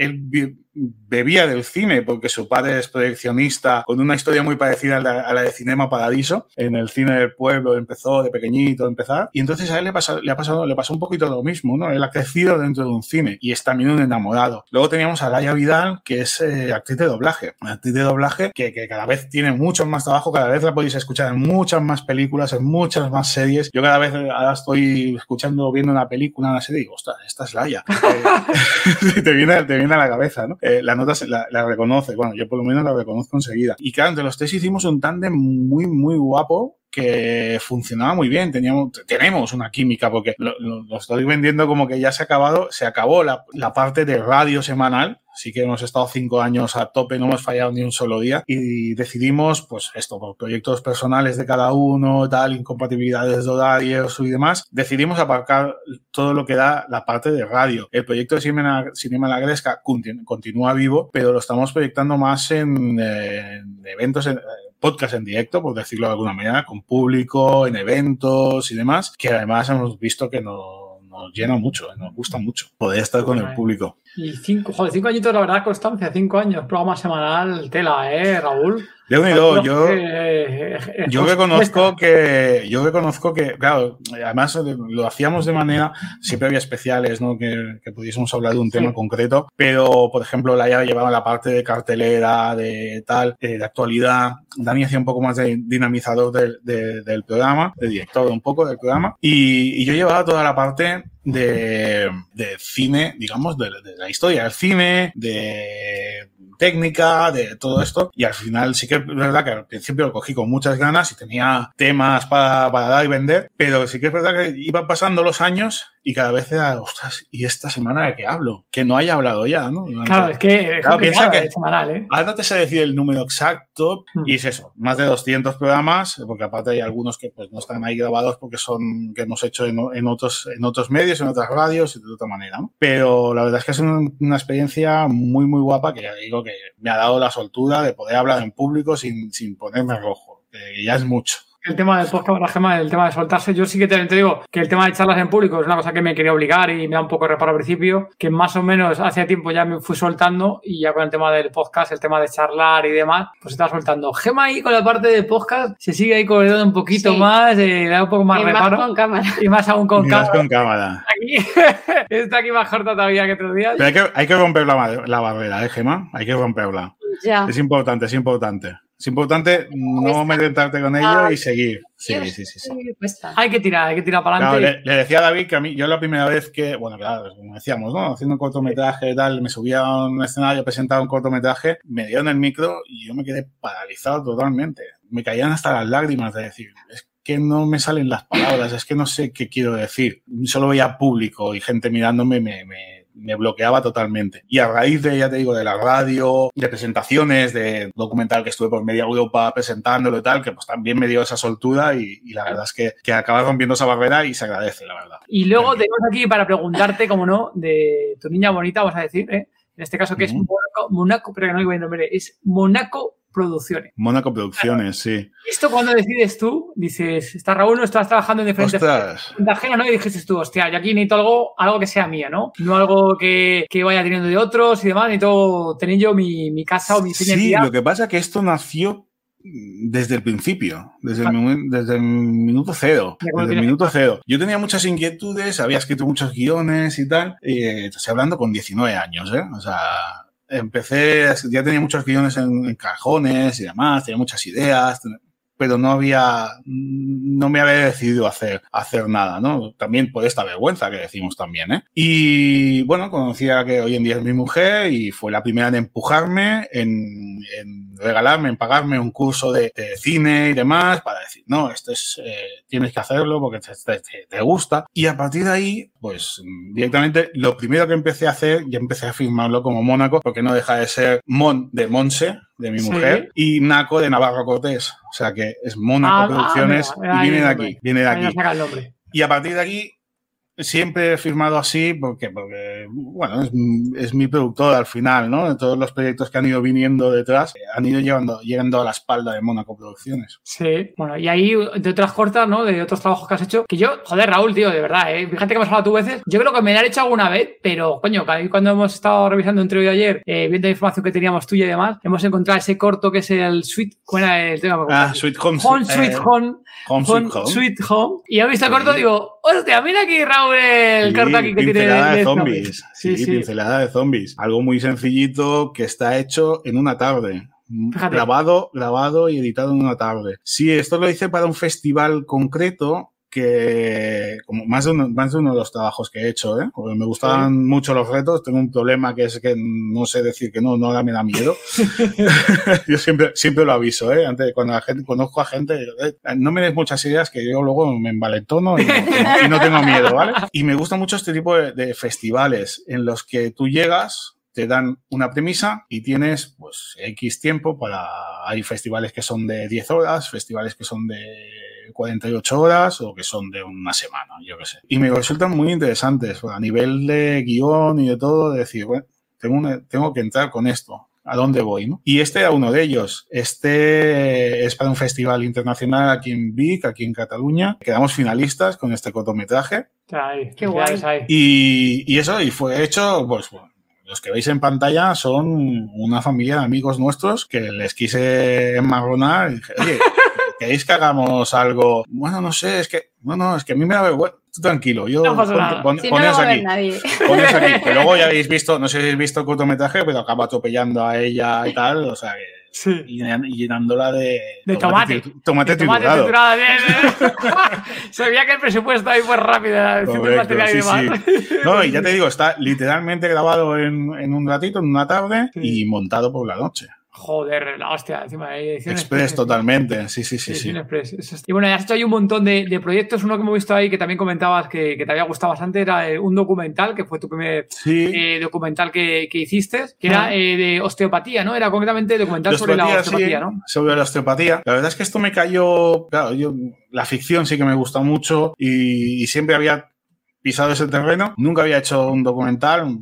bebía del cine porque su padre es proyeccionista con una historia muy parecida a la, de Cinema Paradiso. En el cine del pueblo empezó de pequeñito a empezar y entonces a él le, pasa, le, ha pasado, le pasó un poquito lo mismo, ¿no? Él ha crecido dentro de un cine y es también un enamorado. Luego teníamos a Laia Vidal, que es eh, actriz de doblaje. actriz de doblaje que, que, cada vez tiene mucho más trabajo, cada vez la podéis escuchar en muchas más películas, en muchas más series. Yo cada vez ahora estoy escuchando, viendo una película, una serie y digo, ostras, esta es Laia. te, viene, te viene a la cabeza, ¿no? Eh, la la, la, reconoce. Bueno, yo por lo menos la reconozco enseguida. Y claro, entre los tres hicimos un tándem muy, muy guapo que funcionaba muy bien, teníamos, tenemos una química, porque lo, estoy vendiendo como que ya se ha acabado, se acabó la, la, parte de radio semanal, sí que hemos estado cinco años a tope, no hemos fallado ni un solo día, y decidimos, pues esto, por proyectos personales de cada uno, tal, incompatibilidades de horarios y demás, decidimos aparcar todo lo que da la parte de radio. El proyecto de Cinema, Cinema La Gresca continúa vivo, pero lo estamos proyectando más en, en eventos, en, podcast en directo, por decirlo de alguna manera, con público, en eventos y demás, que además hemos visto que nos, nos llena mucho, nos gusta mucho poder estar con el público. Y cinco, joder, cinco añitos, la verdad, constancia, cinco años, programa semanal, tela, ¿eh, Raúl? De unido, yo, yo reconozco que, yo reconozco que, claro, además lo hacíamos de manera, siempre había especiales, ¿no? Que, que pudiésemos hablar de un tema concreto, pero, por ejemplo, la ya llevaba la parte de cartelera, de tal, eh, de actualidad, Dani hacía un poco más de dinamizador del, del programa, de director un poco del programa, y, y yo llevaba toda la parte de, de cine, digamos, de, de, la historia del cine, de técnica, de todo esto. Y al final sí que es verdad que al principio lo cogí con muchas ganas y tenía temas para, para dar y vender, pero sí que es verdad que iban pasando los años y cada vez era, ostras, ¿y esta semana de qué hablo? Que no haya hablado ya, ¿no? claro, es que, claro, piensa que semanal, ¿eh? Ahora te sé decir el número exacto hmm. y es eso, más de 200 programas, porque aparte hay algunos que pues no están ahí grabados porque son, que hemos hecho en, en otros, en otros medios, en otras radios y de otra manera, ¿no? Pero la verdad es que es una experiencia muy, muy guapa que ya digo que me ha dado la soltura de poder hablar en público sin, sin ponerme rojo, que ya es mucho el tema del podcast la gema, el tema de soltarse, yo sí que te, digo que el tema de charlas en público es una cosa que me quería obligar y me da un poco de reparo al principio, que más o menos hace tiempo ya me fui soltando y ya con el tema del podcast, el tema de charlar y demás, pues se está soltando. Gema ahí con la parte de podcast se sigue ahí corriendo un poquito más, eh, le da un poco más y reparo. Más con cámara. Y más aún con y cámara. Más con cámara. Aquí, está aquí más corta todavía que otros días. Pero hay que, hay que romper la, la barrera, ¿eh, Gema? Hay que romperla. Ya. Es importante, es importante. Es importante no meterte con ello y seguir. Sí, sí, sí, sí. Hay que tirar, hay que tirar para adelante. le, decía a David que a mí, yo la primera vez que, bueno, claro, como decíamos, ¿no? Haciendo un cortometraje y tal, me subía a un escenario, presentaba un cortometraje, me dieron el micro y yo me quedé paralizado totalmente. Me caían hasta las lágrimas de decir, es que no me salen las palabras, es que no sé qué quiero decir. Solo veía público y gente mirándome, me, me me bloqueaba totalmente. Y a raíz de, ya te digo, de la radio, de presentaciones, de documental que estuve por media Europa presentándolo y tal, que pues también me dio esa soltura y, la verdad es que, que acaba rompiendo esa barrera y se agradece, la verdad. Y luego tenemos aquí para preguntarte, como no, de tu niña bonita, vamos a decir, ¿eh? en este caso que es Monaco, pero que no digo nombre, es Monaco Producciones. Mónaco Producciones, sí. ¿Esto cuando decides tú? Dices, está Raúl, no estás trabajando en diferentes ajenas, ¿no? Y dijiste tú, hostia, yo aquí necesito algo, algo que sea mío, ¿no? No algo que, que vaya teniendo de otros y demás, necesito tener yo mi, mi casa o mi Sí, lo que pasa es que esto nació desde el principio, desde, el, desde el minuto cero. Desde el minuto cero. Yo tenía muchas inquietudes, había escrito muchos guiones y tal. Eh, estoy hablando con 19 años, ¿eh? O sea, empecé, ya tenía muchos guiones en, cajones y demás, tenía muchas ideas, pero no había, no me había decidido hacer, hacer nada, ¿no? También por esta vergüenza que decimos también, ¿eh? Y bueno, conocía que hoy en día es mi mujer y fue la primera en empujarme, en, regalarme, en pagarme un curso de, cine y demás para decir, no, esto es, eh, tienes que hacerlo porque te, te, gusta. Y a partir de ahí, pues directamente lo primero que empecé a hacer, ya empecé a firmarlo como Mónaco, porque no deja de ser Mon de Monse, de mi mujer, y Naco de Navarro Cortés. O sea que es Mónaco ah, Producciones y viene de aquí. Viene de aquí. Y a partir de aquí siempre he firmado así porque, porque bueno, es, mi productor al final, ¿no? De todos los proyectos que han ido viniendo detrás, eh, han ido llevando, llegando a la espalda de Mónaco Producciones. Sí, bueno, y ahí de otras cortas, ¿no? De otros trabajos que has hecho, que yo, joder, Raúl, tío, de verdad, ¿eh? Fíjate que hemos hablado tú veces, yo creo que me la he hecho alguna vez, pero, coño, cuando hemos estado revisando hoy y ayer, eh, viendo la información que teníamos tuya y demás, hemos encontrado ese corto que es el Sweet, ¿cuál era el tema? Ah, Sweet Home. Home Sweet Home. Home, Sweet Home. Sweet Home. Y he visto el corto, digo, hostia, mira aquí, Raúl el que pincelada de zombies. Sí, sí, pincelada de zombies. Algo muy sencillito que está hecho en una tarde. Grabado, grabado y editado en una tarde. Sí, esto lo hice para un festival concreto que como más de, uno, más de uno de los trabajos que he hecho, ¿eh? Porque me gustaban mucho los retos, tengo un problema que es que no sé decir que no, no me da miedo. yo siempre, siempre lo aviso, ¿eh? Antes, cuando la gente, conozco a gente, eh, no me des muchas ideas que yo luego me envalentono y, y no tengo miedo, ¿vale? Y me gusta mucho este tipo de, de festivales en los que tú llegas, te dan una premisa y tienes pues X tiempo para... Hay festivales que son de 10 horas, festivales que son de 48 horas o que son de una semana, yo qué sé. Y me resultan muy interesantes a nivel de guion y de todo, de decir, bueno, tengo, tengo que entrar con esto. ¿A dónde voy? ¿no? Y este era uno de ellos. Este es para un festival internacional aquí en Vic, aquí en Cataluña. Quedamos finalistas con este cortometraje. qué guay. Y, y, eso, y fue hecho, pues, bueno, los que veis en pantalla son una familia de amigos nuestros que les quise enmarronar y dije, oye, ¿queréis que hagamos algo? Bueno, no sé, es que, no, no, es que a mí me da vergüenza. Tú tranquilo, yo no pasa nada. Pon, si no aquí. Nadie. aquí. Que luego ya habéis visto, no sé si habéis visto el cortometraje, pero acaba atropellando a ella y tal, o sea que. Sí. Y llenándola de, de tomate. Tomate, de tomate triturado. Se veía que el presupuesto ahí fue rápido. Correcto, sí, sí. No, y ya te digo, está literalmente grabado en, en un ratito, en una tarde, y montado por la noche. Joder, la hostia, encima de edición Express. totalmente, sí, sí, sí. sí. Express. Y bueno, ya has hecho ahí un montón de, proyectos. Uno que hemos visto ahí que también comentabas que, te había gustado bastante era eh, un documental, que fue tu primer eh, documental que, hiciste, que era eh, de osteopatía, ¿no? Era concretamente documental sobre la osteopatía, ¿no? Sobre la osteopatía. La verdad es que esto me cayó, claro, yo, la ficción sí que me gusta mucho y, y siempre había pisado ese terreno. Nunca había hecho un documental,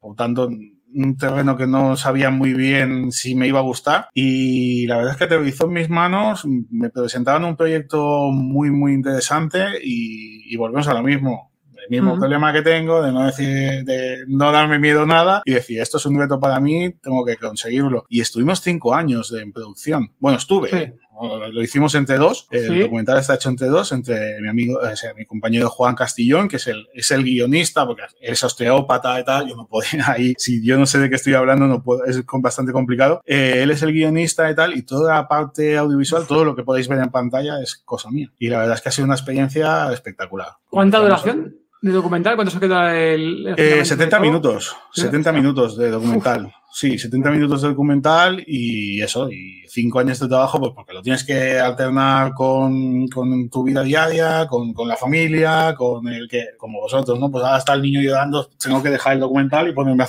por tanto un terreno que no sabía muy bien si me iba a gustar y la verdad es que te hizo en mis manos, me presentaban un proyecto muy, muy interesante y, volvemos a lo mismo. El mismo problema que tengo de no decir, de no darme miedo nada y decir, esto es un reto para mí, tengo que conseguirlo. Y estuvimos cinco años de, en producción. Bueno, estuve lo hicimos entre dos. El documental está hecho entre dos, entre mi amigo, o sea, mi compañero Juan Castillón, que es el, es el guionista, porque es osteópata y tal. Yo no podía ahí, si yo no sé de qué estoy hablando, no puedo, es bastante complicado. Eh, él es el guionista y tal, y toda la parte audiovisual, todo lo que podéis ver en pantalla es cosa mía. Y la verdad es que ha sido una experiencia espectacular. ¿Cuánta duración? ¿De documental? ¿Cuánto se queda el...? el 70 eh, minutos. 70 minutos de documental. Sí, 70 minutos de documental y eso, y cinco años de trabajo, pues porque lo tienes que alternar con, con tu vida diaria, con, con, la familia, con el que, como vosotros, ¿no? Pues ahora está el niño llorando, tengo que dejar el documental y ponerme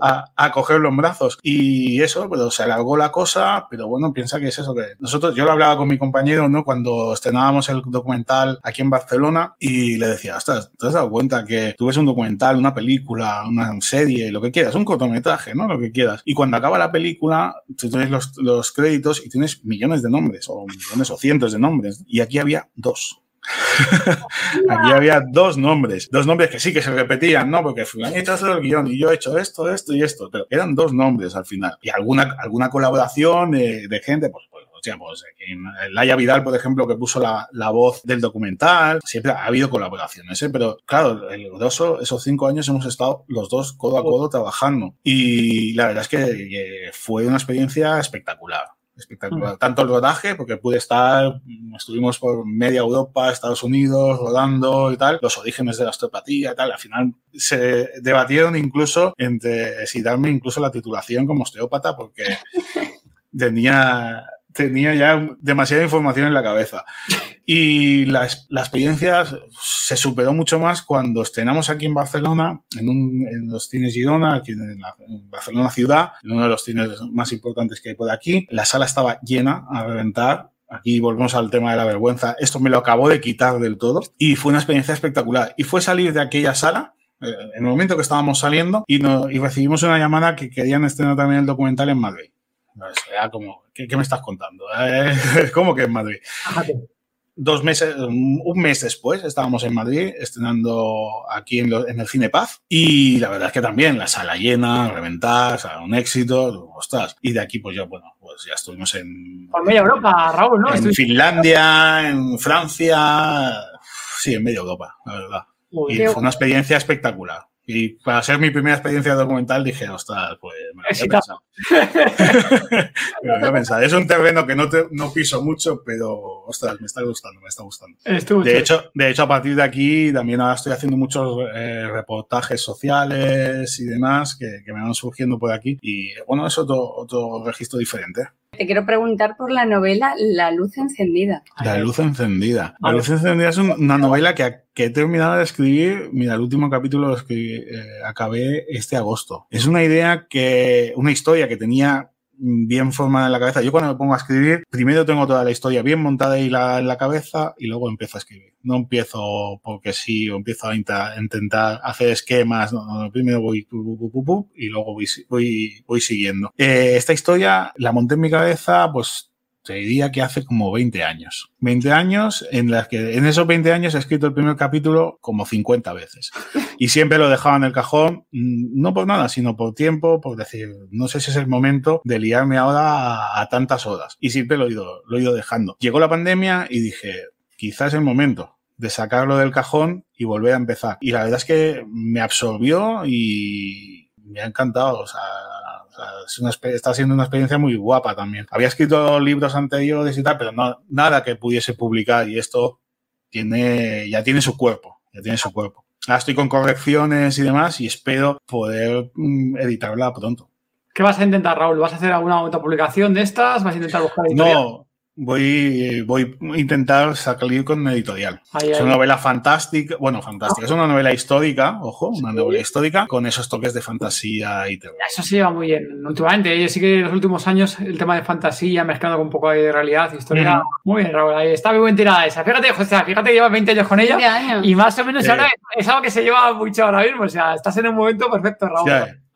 a a, cogerlo en brazos. Y eso, pero se alargó la cosa, pero bueno, piensa que es eso que nosotros, yo lo hablaba con mi compañero, ¿no? Cuando estrenábamos el documental aquí en Barcelona y le decía, ostras, ¿te has dado cuenta que tú ves un documental, una película, una serie, lo que quieras, un cortometraje, ¿no? Lo que quieras. Y cuando acaba la película, tú tienes los, créditos y tienes millones de nombres, o millones o cientos de nombres. Y aquí había dos. Aquí había dos nombres, dos nombres que sí que se repetían, ¿no? Porque fulanito ha hecho el guion y yo he hecho esto, esto y esto, pero eran dos nombres al final. Y alguna, alguna colaboración de, gente, pues, pues, pues Laia Vidal, por ejemplo, que puso la, la, voz del documental, siempre ha habido colaboraciones, ¿eh? pero claro, el grosso, esos cinco años hemos estado los dos codo a codo trabajando. Y la verdad es que fue una experiencia espectacular espectacular. Tanto el rodaje, porque pude estar, estuvimos por media Europa, Estados Unidos, rodando y tal, los orígenes de la osteopatía y tal. Al final se debatieron incluso entre si darme incluso la titulación como osteópata, porque tenía, tenía ya demasiada información en la cabeza. Y la, la, experiencia se superó mucho más cuando estrenamos aquí en Barcelona, en, un, en los cines Girona, aquí en, la, Barcelona ciudad, en uno de los cines más importantes que hay por aquí. La sala estaba llena a reventar. Aquí volvemos al tema de la vergüenza. Esto me lo acabó de quitar del todo y fue una experiencia espectacular. Y fue salir de aquella sala eh, en el momento que estábamos saliendo y, no, y recibimos una llamada que querían estrenar también el documental en Madrid. Era como, ¿qué, ¿qué, me estás contando? ¿Cómo que en Madrid? dos meses, un mes después estábamos en Madrid estrenando aquí en, el Cine Paz y la verdad es que también la sala llena, reventar, un éxito, ostras. Y de aquí pues ya, bueno, pues ya estuvimos en... Por media Europa, Raúl, ¿no? En Finlandia, en Francia, sí, en media Europa, la verdad. y fue una experiencia espectacular. Y para ser mi primera experiencia documental dije, ostras, pues me lo había pensado. me lo había pensado. Es un terreno que no, te, no piso mucho, pero ostras, me está gustando, me está gustando. De hecho, de hecho, a partir de aquí también ahora estoy haciendo muchos eh, reportajes sociales y demás que, que, me van surgiendo por aquí. Y bueno, es otro, otro registro diferente. Te quiero preguntar por la novela La luz encendida. La luz encendida. La luz encendida es una novela que, que he terminado de escribir. Mira, el último capítulo lo que eh, acabé este agosto. Es una idea que, una historia que tenía bien formada en la cabeza. Yo cuando me pongo a escribir, primero tengo toda la historia bien montada la, en la cabeza y luego empiezo a escribir. No empiezo porque sí, o empiezo a intentar hacer esquemas. No, no, primero voy y luego voy, voy, voy siguiendo. Eh, esta historia la monté en mi cabeza, pues te diría que hace como 20 años. 20 años en las que en esos 20 años he escrito el primer capítulo como 50 veces. Y siempre lo dejaba en el cajón, mm, no por nada, sino por tiempo, por decir, no sé si es el momento de liarme ahora a, tantas horas. Y siempre lo he, ido, lo he ido dejando. Llegó la pandemia y dije, quizás es el momento de sacarlo del cajón y volver a empezar. Y la verdad es que me absorbió y me ha encantado. O sea, está siendo una experiencia muy guapa también. Había escrito libros anteriores y tal, pero no, nada que pudiese publicar y esto tiene, ya tiene su cuerpo, ya tiene su cuerpo. Ahora estoy con correcciones y demás y espero poder mm, editarla pronto. ¿Qué vas a intentar, Raúl? ¿Vas a hacer alguna otra publicación de estas? ¿Vas a intentar buscar editorial? No, voy, voy a intentar salir con una editorial. es una novela fantástica, bueno, fantástica, es una novela histórica, ojo, una novela histórica con esos toques de fantasía y terror. Eso se lleva muy bien. Últimamente, yo sí que en los últimos años el tema de fantasía mezclando con un poco de realidad, historia. Muy bien, Raúl, ahí está muy bien tirada esa. Fíjate, José, fíjate que llevas 20 años con ella y más o menos ahora es algo que se lleva mucho ahora mismo, o sea, estás en un momento perfecto, Raúl.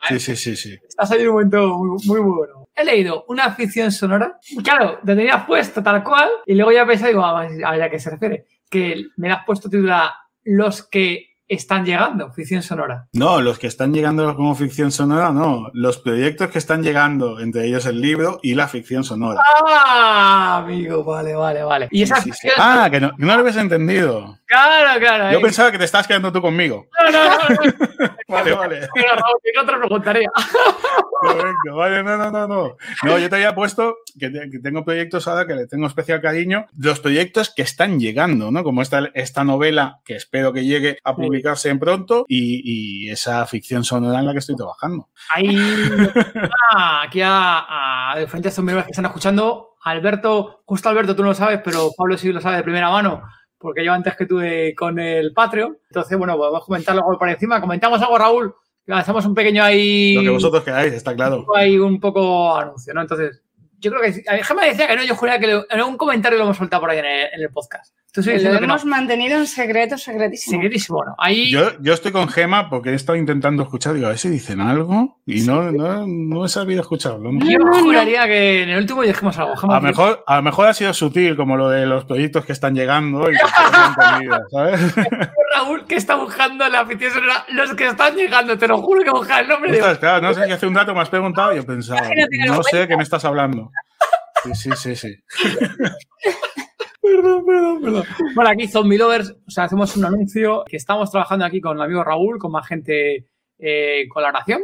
Sí, sí, sí, sí. Estás en un momento muy, muy bueno he leído una ficción sonora. Claro, te tenías puesto tal cual y luego ya pensé, digo, a ver a qué se refiere. Que me la has puesto titulada Los que están llegando, ficción sonora. No, los que están llegando como ficción sonora, no. Los proyectos que están llegando, entre ellos el libro y la ficción sonora. Ah, amigo, vale, vale, vale. Y esa ficción... Ah, que no, no, lo habías entendido. Claro, claro. Yo pensaba que te estás quedando tú conmigo. No, no, no. vale, vale. Pero Raúl, no te preguntaría. Correcto, vale, no, no, no, no. No, yo te había puesto que, tengo proyectos ahora que le tengo especial cariño. Los proyectos que están llegando, ¿no? Como esta, esta novela que espero que llegue a publicar en pronto y, esa ficción sonora en la que estoy trabajando. Hay aquí a, diferentes sombreros que están escuchando. Alberto, justo Alberto, tú no lo sabes, pero Pablo sí lo sabe de primera mano porque yo antes que tuve con el Patreon. Entonces, bueno, podemos comentarlo por encima. Comentamos algo, Raúl. Hacemos un pequeño ahí. Lo que vosotros queráis, está claro. Hay un poco anuncio, ¿no? Entonces, yo creo que. Déjame decir que no, yo juraría que en un comentario lo hemos soltado por ahí en el, podcast. Lo hemos mantenido en secreto, secretísimo. Secretísimo. Bueno, ahí... yo, yo estoy con Gema porque he estado intentando escuchar, digo, a ver si dicen algo y no, no, no he sabido escucharlo. Yo juraría que en el último dijimos algo. a, lo mejor, a lo mejor ha sido sutil, como lo de los proyectos que están llegando y que se entendido, ¿sabes? Raúl, que está buscando la afición los que están llegando, te lo juro que busca el nombre. de... claro, no sé si hace un dato me has preguntado y yo pensaba, no sé de qué me estás hablando. Sí, sí, sí, sí. Perdón, perdón, perdón. Bueno, aquí Zombie Lovers, o sea, hacemos un anuncio que estamos trabajando aquí con el amigo Raúl, con más gente eh, con la oración,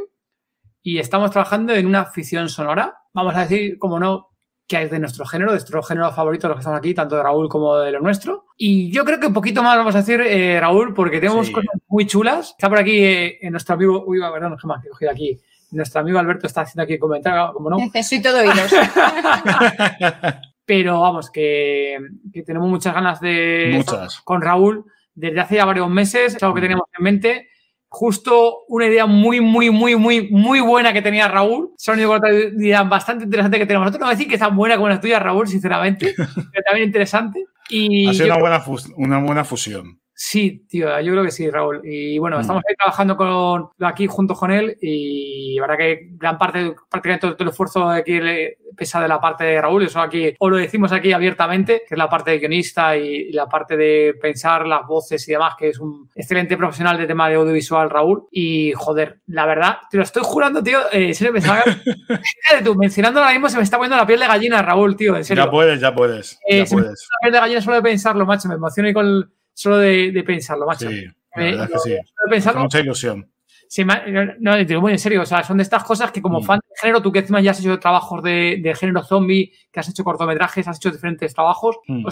y estamos trabajando en una ficción sonora. Vamos a decir, como no, que es de nuestro género, de nuestro género favorito, los que estamos aquí, tanto de Raúl como de lo nuestro. Y yo creo que un poquito más vamos a decir, eh, Raúl, porque tenemos cosas muy chulas. Está por aquí eh, en nuestro amigo, uy, perdón, no, que he cogido aquí. Nuestro amigo Alberto está haciendo aquí un comentario, como no. Necesito de oídos. pero vamos, que, tenemos muchas ganas de... Muchas. Con Raúl desde hace ya varios meses, es algo que teníamos en mente. Justo una idea muy, muy, muy, muy, muy buena que tenía Raúl. Son otra idea bastante interesante que tenemos. Nosotros no voy a decir que es tan buena como la tuya, Raúl, sinceramente, pero también interesante. Y ha sido una, buena una buena fusión. Sí, tío, yo creo que sí, Raúl. Y bueno, mm. estamos ahí trabajando con, aquí junto con él y la verdad que gran parte, prácticamente todo, el esfuerzo de aquí pesa de la parte de Raúl. Eso aquí, o lo decimos aquí abiertamente, que es la parte de guionista y, la parte de pensar las voces y demás, que es un excelente profesional de tema de audiovisual, Raúl. Y joder, la verdad, te lo estoy jurando, tío, eh, serio, me Fíjate tú, mencionando ahora mismo se me está poniendo la piel de gallina, Raúl, tío, en serio. Ya puedes, ya puedes. Eh, ya puedes. la piel de gallina solo de pensarlo, macho, me emociono y con solo de, pensarlo, macho. Sí, la verdad es que sí. Pensarlo, mucha ilusión. Sí, no, te digo muy en serio, o sea, son de estas cosas que como mm. fan de género, tú que encima ya has hecho trabajos de, de género zombie, que has hecho cortometrajes, has hecho diferentes trabajos, mm.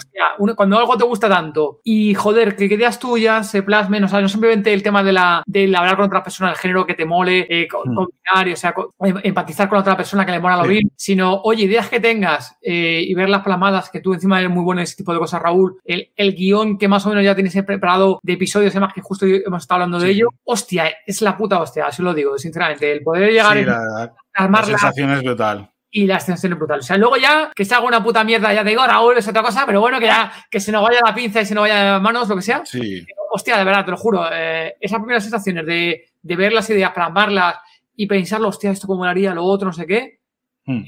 cuando algo te gusta tanto y joder, que ideas tuyas se plasmen, o sea, no simplemente el tema de la de hablar con otra persona del género que te mole, eh, mm. combinar, o sea, em, empatizar con otra persona que le mola lo bien, sino, oye, ideas que tengas eh, y ver las plasmadas, que tú encima eres muy bueno en ese tipo de cosas, Raúl, el, el guion que más o menos ya tienes preparado de episodios y demás, que justo hemos estado hablando de ello, hostia, es la puta hostia, así lo digo, sinceramente. El poder llegar a armar la sensación es brutal. Y la sensación es brutal. O sea, luego ya que se haga una puta mierda, ya te digo, Raúl, es otra cosa, pero bueno, que ya que se nos vaya la pinza y se nos vaya de las manos, lo que sea. Sí. hostia, de verdad, te lo juro. Eh, esas primeras sensaciones de, de ver las ideas, plasmarlas y pensarlo, hostia, esto cómo lo haría, lo otro, no sé qué. Hmm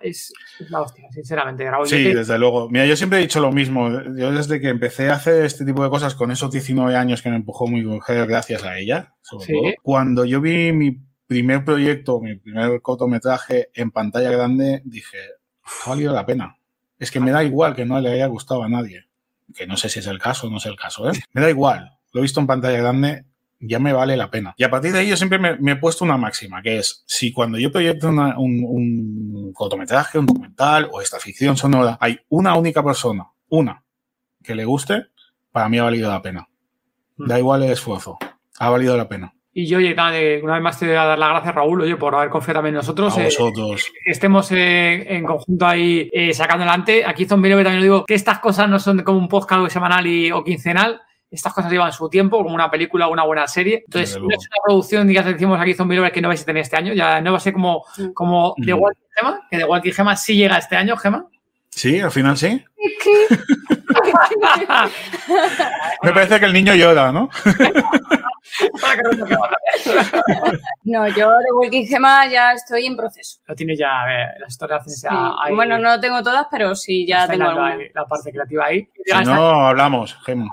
es, la hostia, sinceramente. sí, desde luego. Mira, yo siempre he dicho lo mismo. Yo desde que empecé a hacer este tipo de cosas con esos 19 años que me empujó muy mujer, gracias a ella, cuando yo vi mi primer proyecto, mi primer cortometraje en pantalla grande, dije, ha valido la pena. Es que me da igual que no le haya gustado a nadie. Que no sé si es el caso o no es el caso, ¿eh? Me da igual. Lo he visto en pantalla grande ya me vale la pena. Y a partir de ahí yo siempre me, he puesto una máxima, que es, si cuando yo proyecto un, un cortometraje, un documental o esta ficción sonora, hay una única persona, una, que le guste, para mí ha valido la pena. Hmm. Da igual el esfuerzo, ha valido la pena. Y yo, oye, una vez más te voy a dar las gracias, Raúl, oye, por haber confiado también en nosotros. A vosotros. Eh, estemos eh, en conjunto ahí eh, sacando adelante. Aquí Zombie también lo digo, que estas cosas no son como un podcast semanal y, o quincenal, estas cosas llevan su tiempo, como una película o una buena serie. Entonces, no es una producción, digamos, decimos aquí Zombie Lovers que no vais a tener este año. Ya no va a ser como, como The Walking Gema, que The Walking Gema sí llega este año, Gema. Sí, al final sí. Me parece que el niño llora, ¿no? no, yo de Walking Gema ya estoy en proceso. Lo tienes ya, a ver, las historias ya Bueno, no lo tengo todas, pero sí ya tengo alguna. la parte creativa ahí. Si no, hablamos, Gema.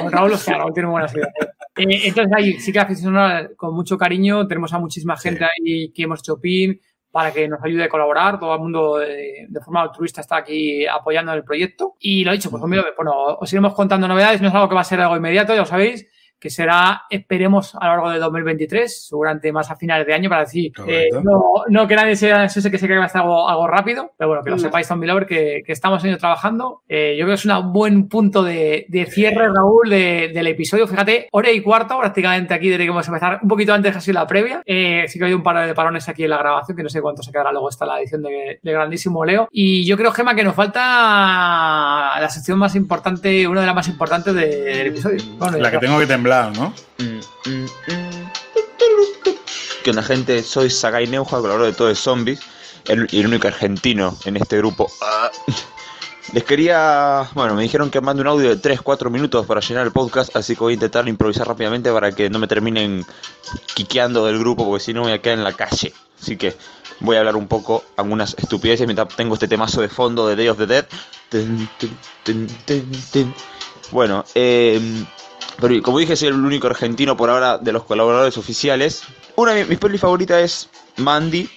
Con Raúl, Raúl tiene buenas ideas. Eh, entonces ahí sí que la con mucho cariño. Tenemos a muchísima gente ahí que hemos hecho pin para que nos ayude a colaborar. Todo el mundo de, forma altruista está aquí apoyando el proyecto. Y lo he dicho, pues bueno, os iremos contando novedades. No es algo que va a ser algo inmediato, ya lo sabéis que será, esperemos, a lo largo de 2023, seguramente más a finales de año, para decir, eh, no, no, que nadie sea ese que se cree que va algo, algo rápido, pero bueno, que lo mm. sepáis, Zombie Lover, que, que estamos en trabajando. Eh, yo creo que es un buen punto de, de cierre, Raúl, de, del episodio. Fíjate, hora y cuarto prácticamente aquí desde que vamos a empezar, un poquito antes casi la previa. Eh, sí que hay un par de parones aquí en la grabación, que no sé cuánto se quedará luego está la edición de, de grandísimo Leo. Y yo creo, Gema, que nos falta la sección más importante, una de las más importantes del episodio. la que tengo que temblar ¿no? Que una gente, soy Sagai Neuja, colaborador de todo de zombies, el, el único argentino en este grupo. Les quería, bueno, me dijeron que mande un audio de 3-4 minutos para llenar el podcast, así que voy a intentar improvisar rápidamente para que no me terminen quiqueando del grupo, porque si no voy a quedar en la calle. Así que voy a hablar un poco algunas estupideces mientras tengo este temazo de fondo de Day of the Dead. Bueno, eh, pero como dije, soy el único argentino por ahora de los colaboradores oficiales. Una de mis pelis favoritas es Mandy,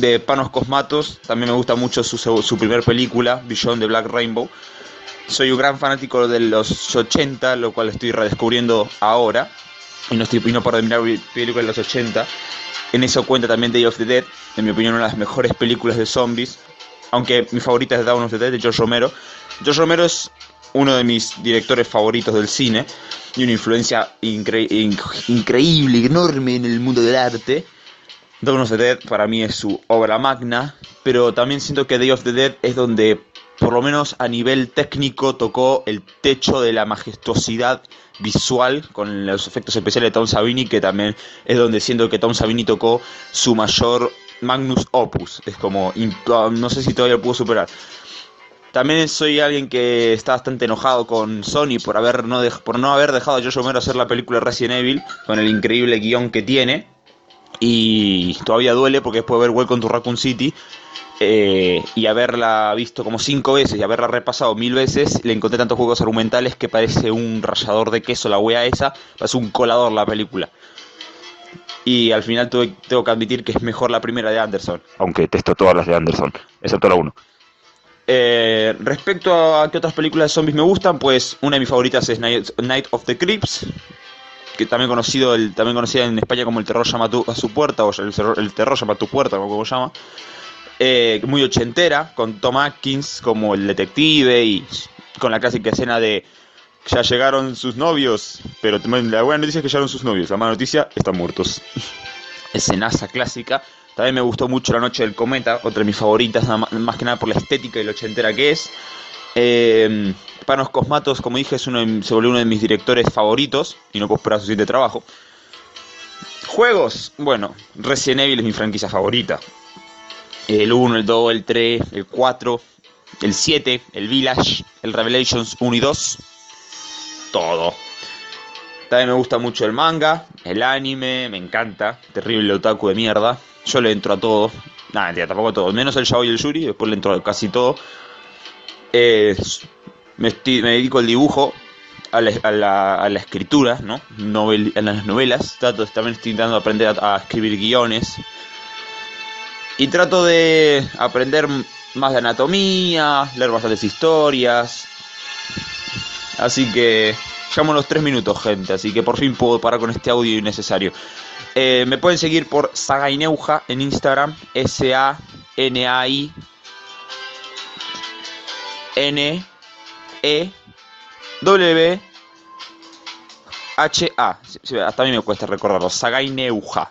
de Panos Cosmatos. También me gusta mucho su, su primer película, Beyond the Black Rainbow. Soy un gran fanático de los 80, lo cual estoy redescubriendo ahora. Y no, estoy, y no por terminar películas de los 80. En eso cuenta también Day of the Dead, en mi opinión una de las mejores películas de zombies. Aunque mi favorita es Dawn of the Dead de George Romero. George Romero es uno de mis directores favoritos del cine y una influencia increíble, enorme en el mundo del arte. Dawn of the Dead para mí es su obra magna, pero también siento que Day of the Dead es donde, por lo menos a nivel técnico, tocó el techo de la majestuosidad visual con los efectos especiales de Tom Savini, que también es donde siento que Tom Savini tocó su mayor magnus opus. Es como, no sé si todavía lo pudo superar. También soy alguien que está bastante enojado con Sony por, haber no, por no haber dejado a Josh Romero hacer la película Resident Evil con el increíble guion que tiene. Y todavía duele porque después de ver Welcome to Raccoon City eh, y haberla visto como cinco veces y haberla repasado mil veces, le encontré tantos juegos argumentales que parece un rallador de queso la wea esa, parece un colador la película. Y al final tengo que admitir que es mejor la primera de Anderson, aunque testo todas las de Anderson, excepto la 1. Eh, respecto a qué otras películas de zombies me gustan, pues una de mis favoritas es Night, of the Creeps, que también conocido el, también conocida en España como El terror llama a su puerta, o el, terror llama a tu puerta, como se llama. Eh, muy ochentera, con Tom Atkins como el detective y con la clásica escena de ya llegaron sus novios, pero la buena noticia es que llegaron sus novios, la mala noticia, están muertos. Escenaza clásica. También me gustó mucho La Noche del Cometa, otra de mis favoritas, más que nada por la estética y lo ochentera que es. Eh, Panos Cosmatos, como dije, es uno se volvió uno de mis directores favoritos y no puedo esperar su siguiente trabajo. Juegos, bueno, Resident Evil es mi franquicia favorita. El 1, el 2, el 3, el 4, el 7, el Village, el Revelations 1 y 2. Todo. También me gusta mucho el manga, el anime, me encanta. Terrible otaku de mierda. Yo le entro a todo. Nada, tampoco a todo. Menos el Shao y el Yuri, después le entro a casi todo. Me, dedico al dibujo, a la, escritura, ¿no? a las novelas. Trato, también estoy intentando aprender a, escribir guiones. Y trato de aprender más de anatomía, leer bastantes historias. Así que llamo los tres minutos, gente. Así que por fin puedo parar con este audio innecesario. Eh, me pueden seguir por Sagaineuja en Instagram, S-A-N-A-I N-E W H-A. Hasta a mí me cuesta recordarlo. Sagaineuja.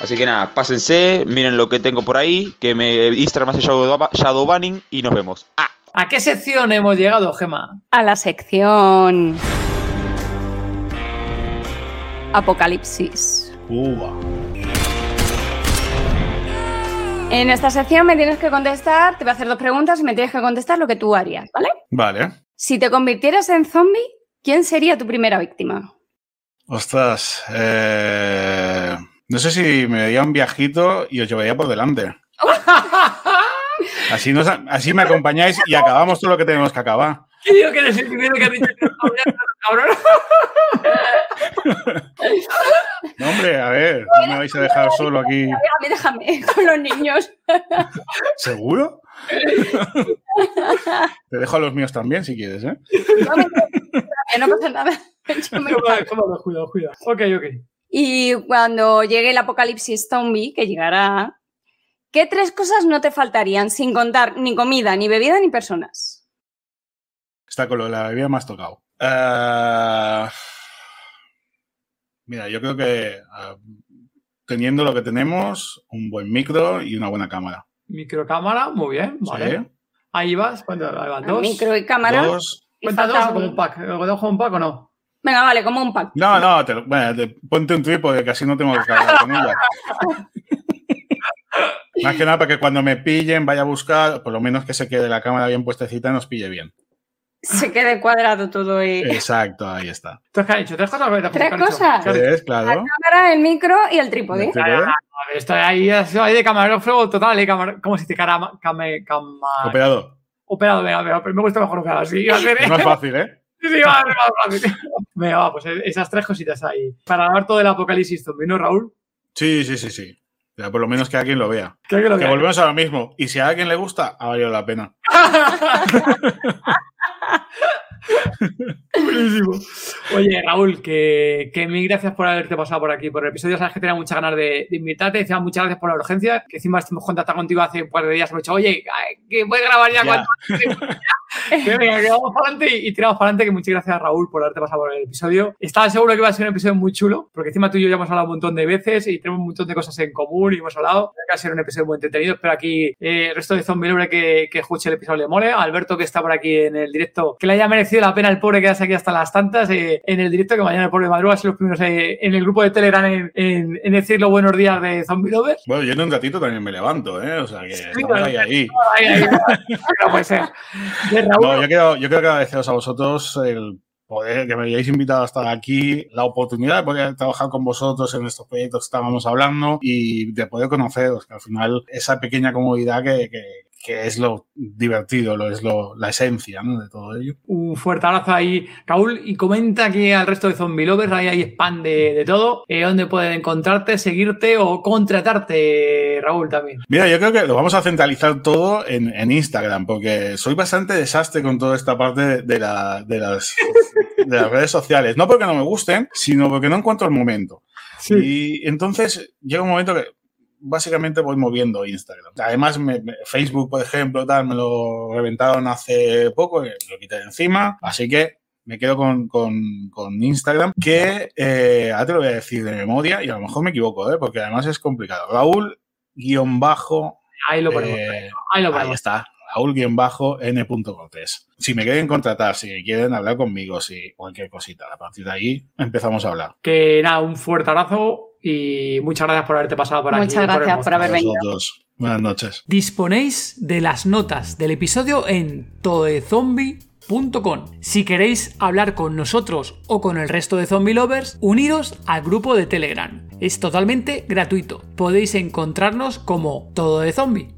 Así que nada, pásense, miren lo que tengo por ahí, que me Instagram hace shadow, banning y nos vemos. Ah. ¿A qué sección hemos llegado, Gema? A la sección Apocalipsis. En esta sección me tienes que contestar, te voy a hacer dos preguntas y me tienes que contestar lo que tú harías, ¿vale? Vale. Si te convirtieras en zombie, ¿quién sería tu primera víctima? Ostras, eh, no sé si me daría un viajito y os llevaría por delante. así, así me acompañáis y acabamos todo lo que tenemos que acabar. ¿Qué digo que eres el primero que ha dicho cabrón? No, hombre, a ver, no me vais a dejar solo aquí. Déjame, déjame, con los niños. ¿Seguro? Te dejo a los míos también si quieres, ¿eh? No, no pasa nada. Cuidado, cuidado, cuidado. Ok, ok. Y cuando llegue el apocalipsis zombie, que llegará, ¿qué tres cosas no te faltarían sin contar ni comida, ni bebida, ni personas? Está con lo de la bebida más tocado. Uh... Mira, yo creo que ah, teniendo lo que tenemos, un buen micro y una buena cámara. Microcámara, muy bien, vale. Ahí vas, cuenta, dos. Micro y cámara. Dos. ¿Cuenta dos o como un pack? ¿Lo como un pack o no? Venga, vale, como un pack. No, no, bueno, ponte un trípode que así no tengo que cargar con ella. Más que nada para que cuando me pillen vaya a buscar, por lo menos que se quede la cámara bien puestecita y nos pille bien. Se quede cuadrado todo y... Exacto, ahí está. ¿Tú qué has dicho? ¿Tres cosas? ¿Tres cosas? ¿Tres? Claro. La cámara, el micro y el trípode. ¿El trípode? Estoy ahí, ahí de camarógrafo total, ¿eh? Camar... ¿cómo se dice? Cama... Came... Cama... Operador. Operado, venga, venga, me gusta mejor operado. Sí, Es más fácil, ¿eh? Sí, sí, va a ser más fácil. Venga, va, pues esas tres cositas ahí. Para hablar todo el apocalipsis zombie, ¿no, Raúl? Sí, sí, sí, sí. O sea, por lo menos que alguien lo vea. Que, alguien lo que vea. volvemos a lo mismo. Y si a alguien le gusta, ha valido la pena. Buenísimo. Oye, Raúl, que, que mil gracias por haberte pasado por aquí, por el episodio. Sabes que tenía muchas ganas de, de invitarte. Decía muchas gracias por la urgencia. Que encima estuvimos contactando contigo hace un par de días. Me he dicho, oye, que puedes grabar ya, Ya. cuando. venga, que vamos para adelante y, y tiramos para adelante. Que muchas gracias, Raúl, por haberte pasado por el episodio. Estaba seguro que iba a ser un episodio muy chulo, porque encima tú y yo ya hemos hablado un montón de veces y tenemos un montón de cosas en común y hemos hablado. Creo que va a ser un episodio muy entretenido. Espero aquí eh, el resto de Zombie Libre que, que escuche el episodio le mole. A Alberto, que está por aquí en el directo, que le haya merecido la pena el pobre quedarse aquí hasta las tantas eh, en el directo, que mañana el pobre madruga ser los primeros eh, en el grupo de Telegram en, en, en decir los buenos días de Zombie Lovers. Bueno, yo en un ratito también me levanto, ¿eh? O sea que claro. ahí, ahí. Ay, ay. no puede ser. Raúl, No, yo quiero, yo quiero agradeceros a vosotros el poder que me hayáis invitado a estar aquí, la oportunidad de poder trabajar con vosotros en estos proyectos que estábamos hablando y de poder conoceros, que al final esa pequeña comodidad que, que, que es lo divertido, lo es lo, la esencia ¿no? de todo ello. Un fuerte abrazo ahí, Raúl, y comenta aquí al resto de Zombie Lovers, ahí hay spam de, de todo, eh, donde pueden encontrarte, seguirte o contratarte, Raúl, también. Mira, yo creo que lo vamos a centralizar todo en, en Instagram, porque soy bastante desastre con toda esta parte de, de, la, de, las, de las redes sociales. No porque no me gusten, sino porque no encuentro el momento. Y entonces llega un momento que básicamente voy moviendo Instagram. Además, me, me, Facebook, por ejemplo, tal, me lo reventaron hace poco, me lo quité de encima, así que me quedo con, con, con Instagram, que eh, ahora te lo voy a decir de memoria y a lo mejor me equivoco, ¿eh? porque además es complicado. Raúl guion bajo. Ahí lo ponemos. eh, ahí lo ponemos. ahí está. Raúl guion bajo n. Cortés. Si me quieren contratar, si quieren hablar conmigo, si cualquier cosita, a partir de ahí empezamos a hablar. Que nada, un fuerte abrazo y muchas gracias por haberte pasado por aquí. Muchas gracias por, por haber venido. Buenas noches. Disponéis de las notas del episodio en todezombie.com. Si queréis hablar con nosotros o con el resto de zombie lovers, uniros al grupo de Telegram. Es totalmente gratuito. Podéis encontrarnos como Todo de Zombie.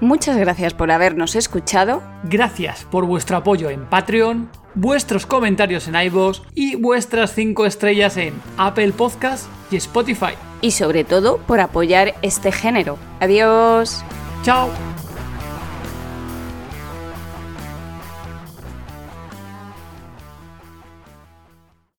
Muchas gracias por habernos escuchado. Gracias por vuestro apoyo en Patreon, vuestros comentarios en iVoox y vuestras 5 estrellas en Apple Podcast y Spotify. Y sobre todo por apoyar este género. Adiós. Chao.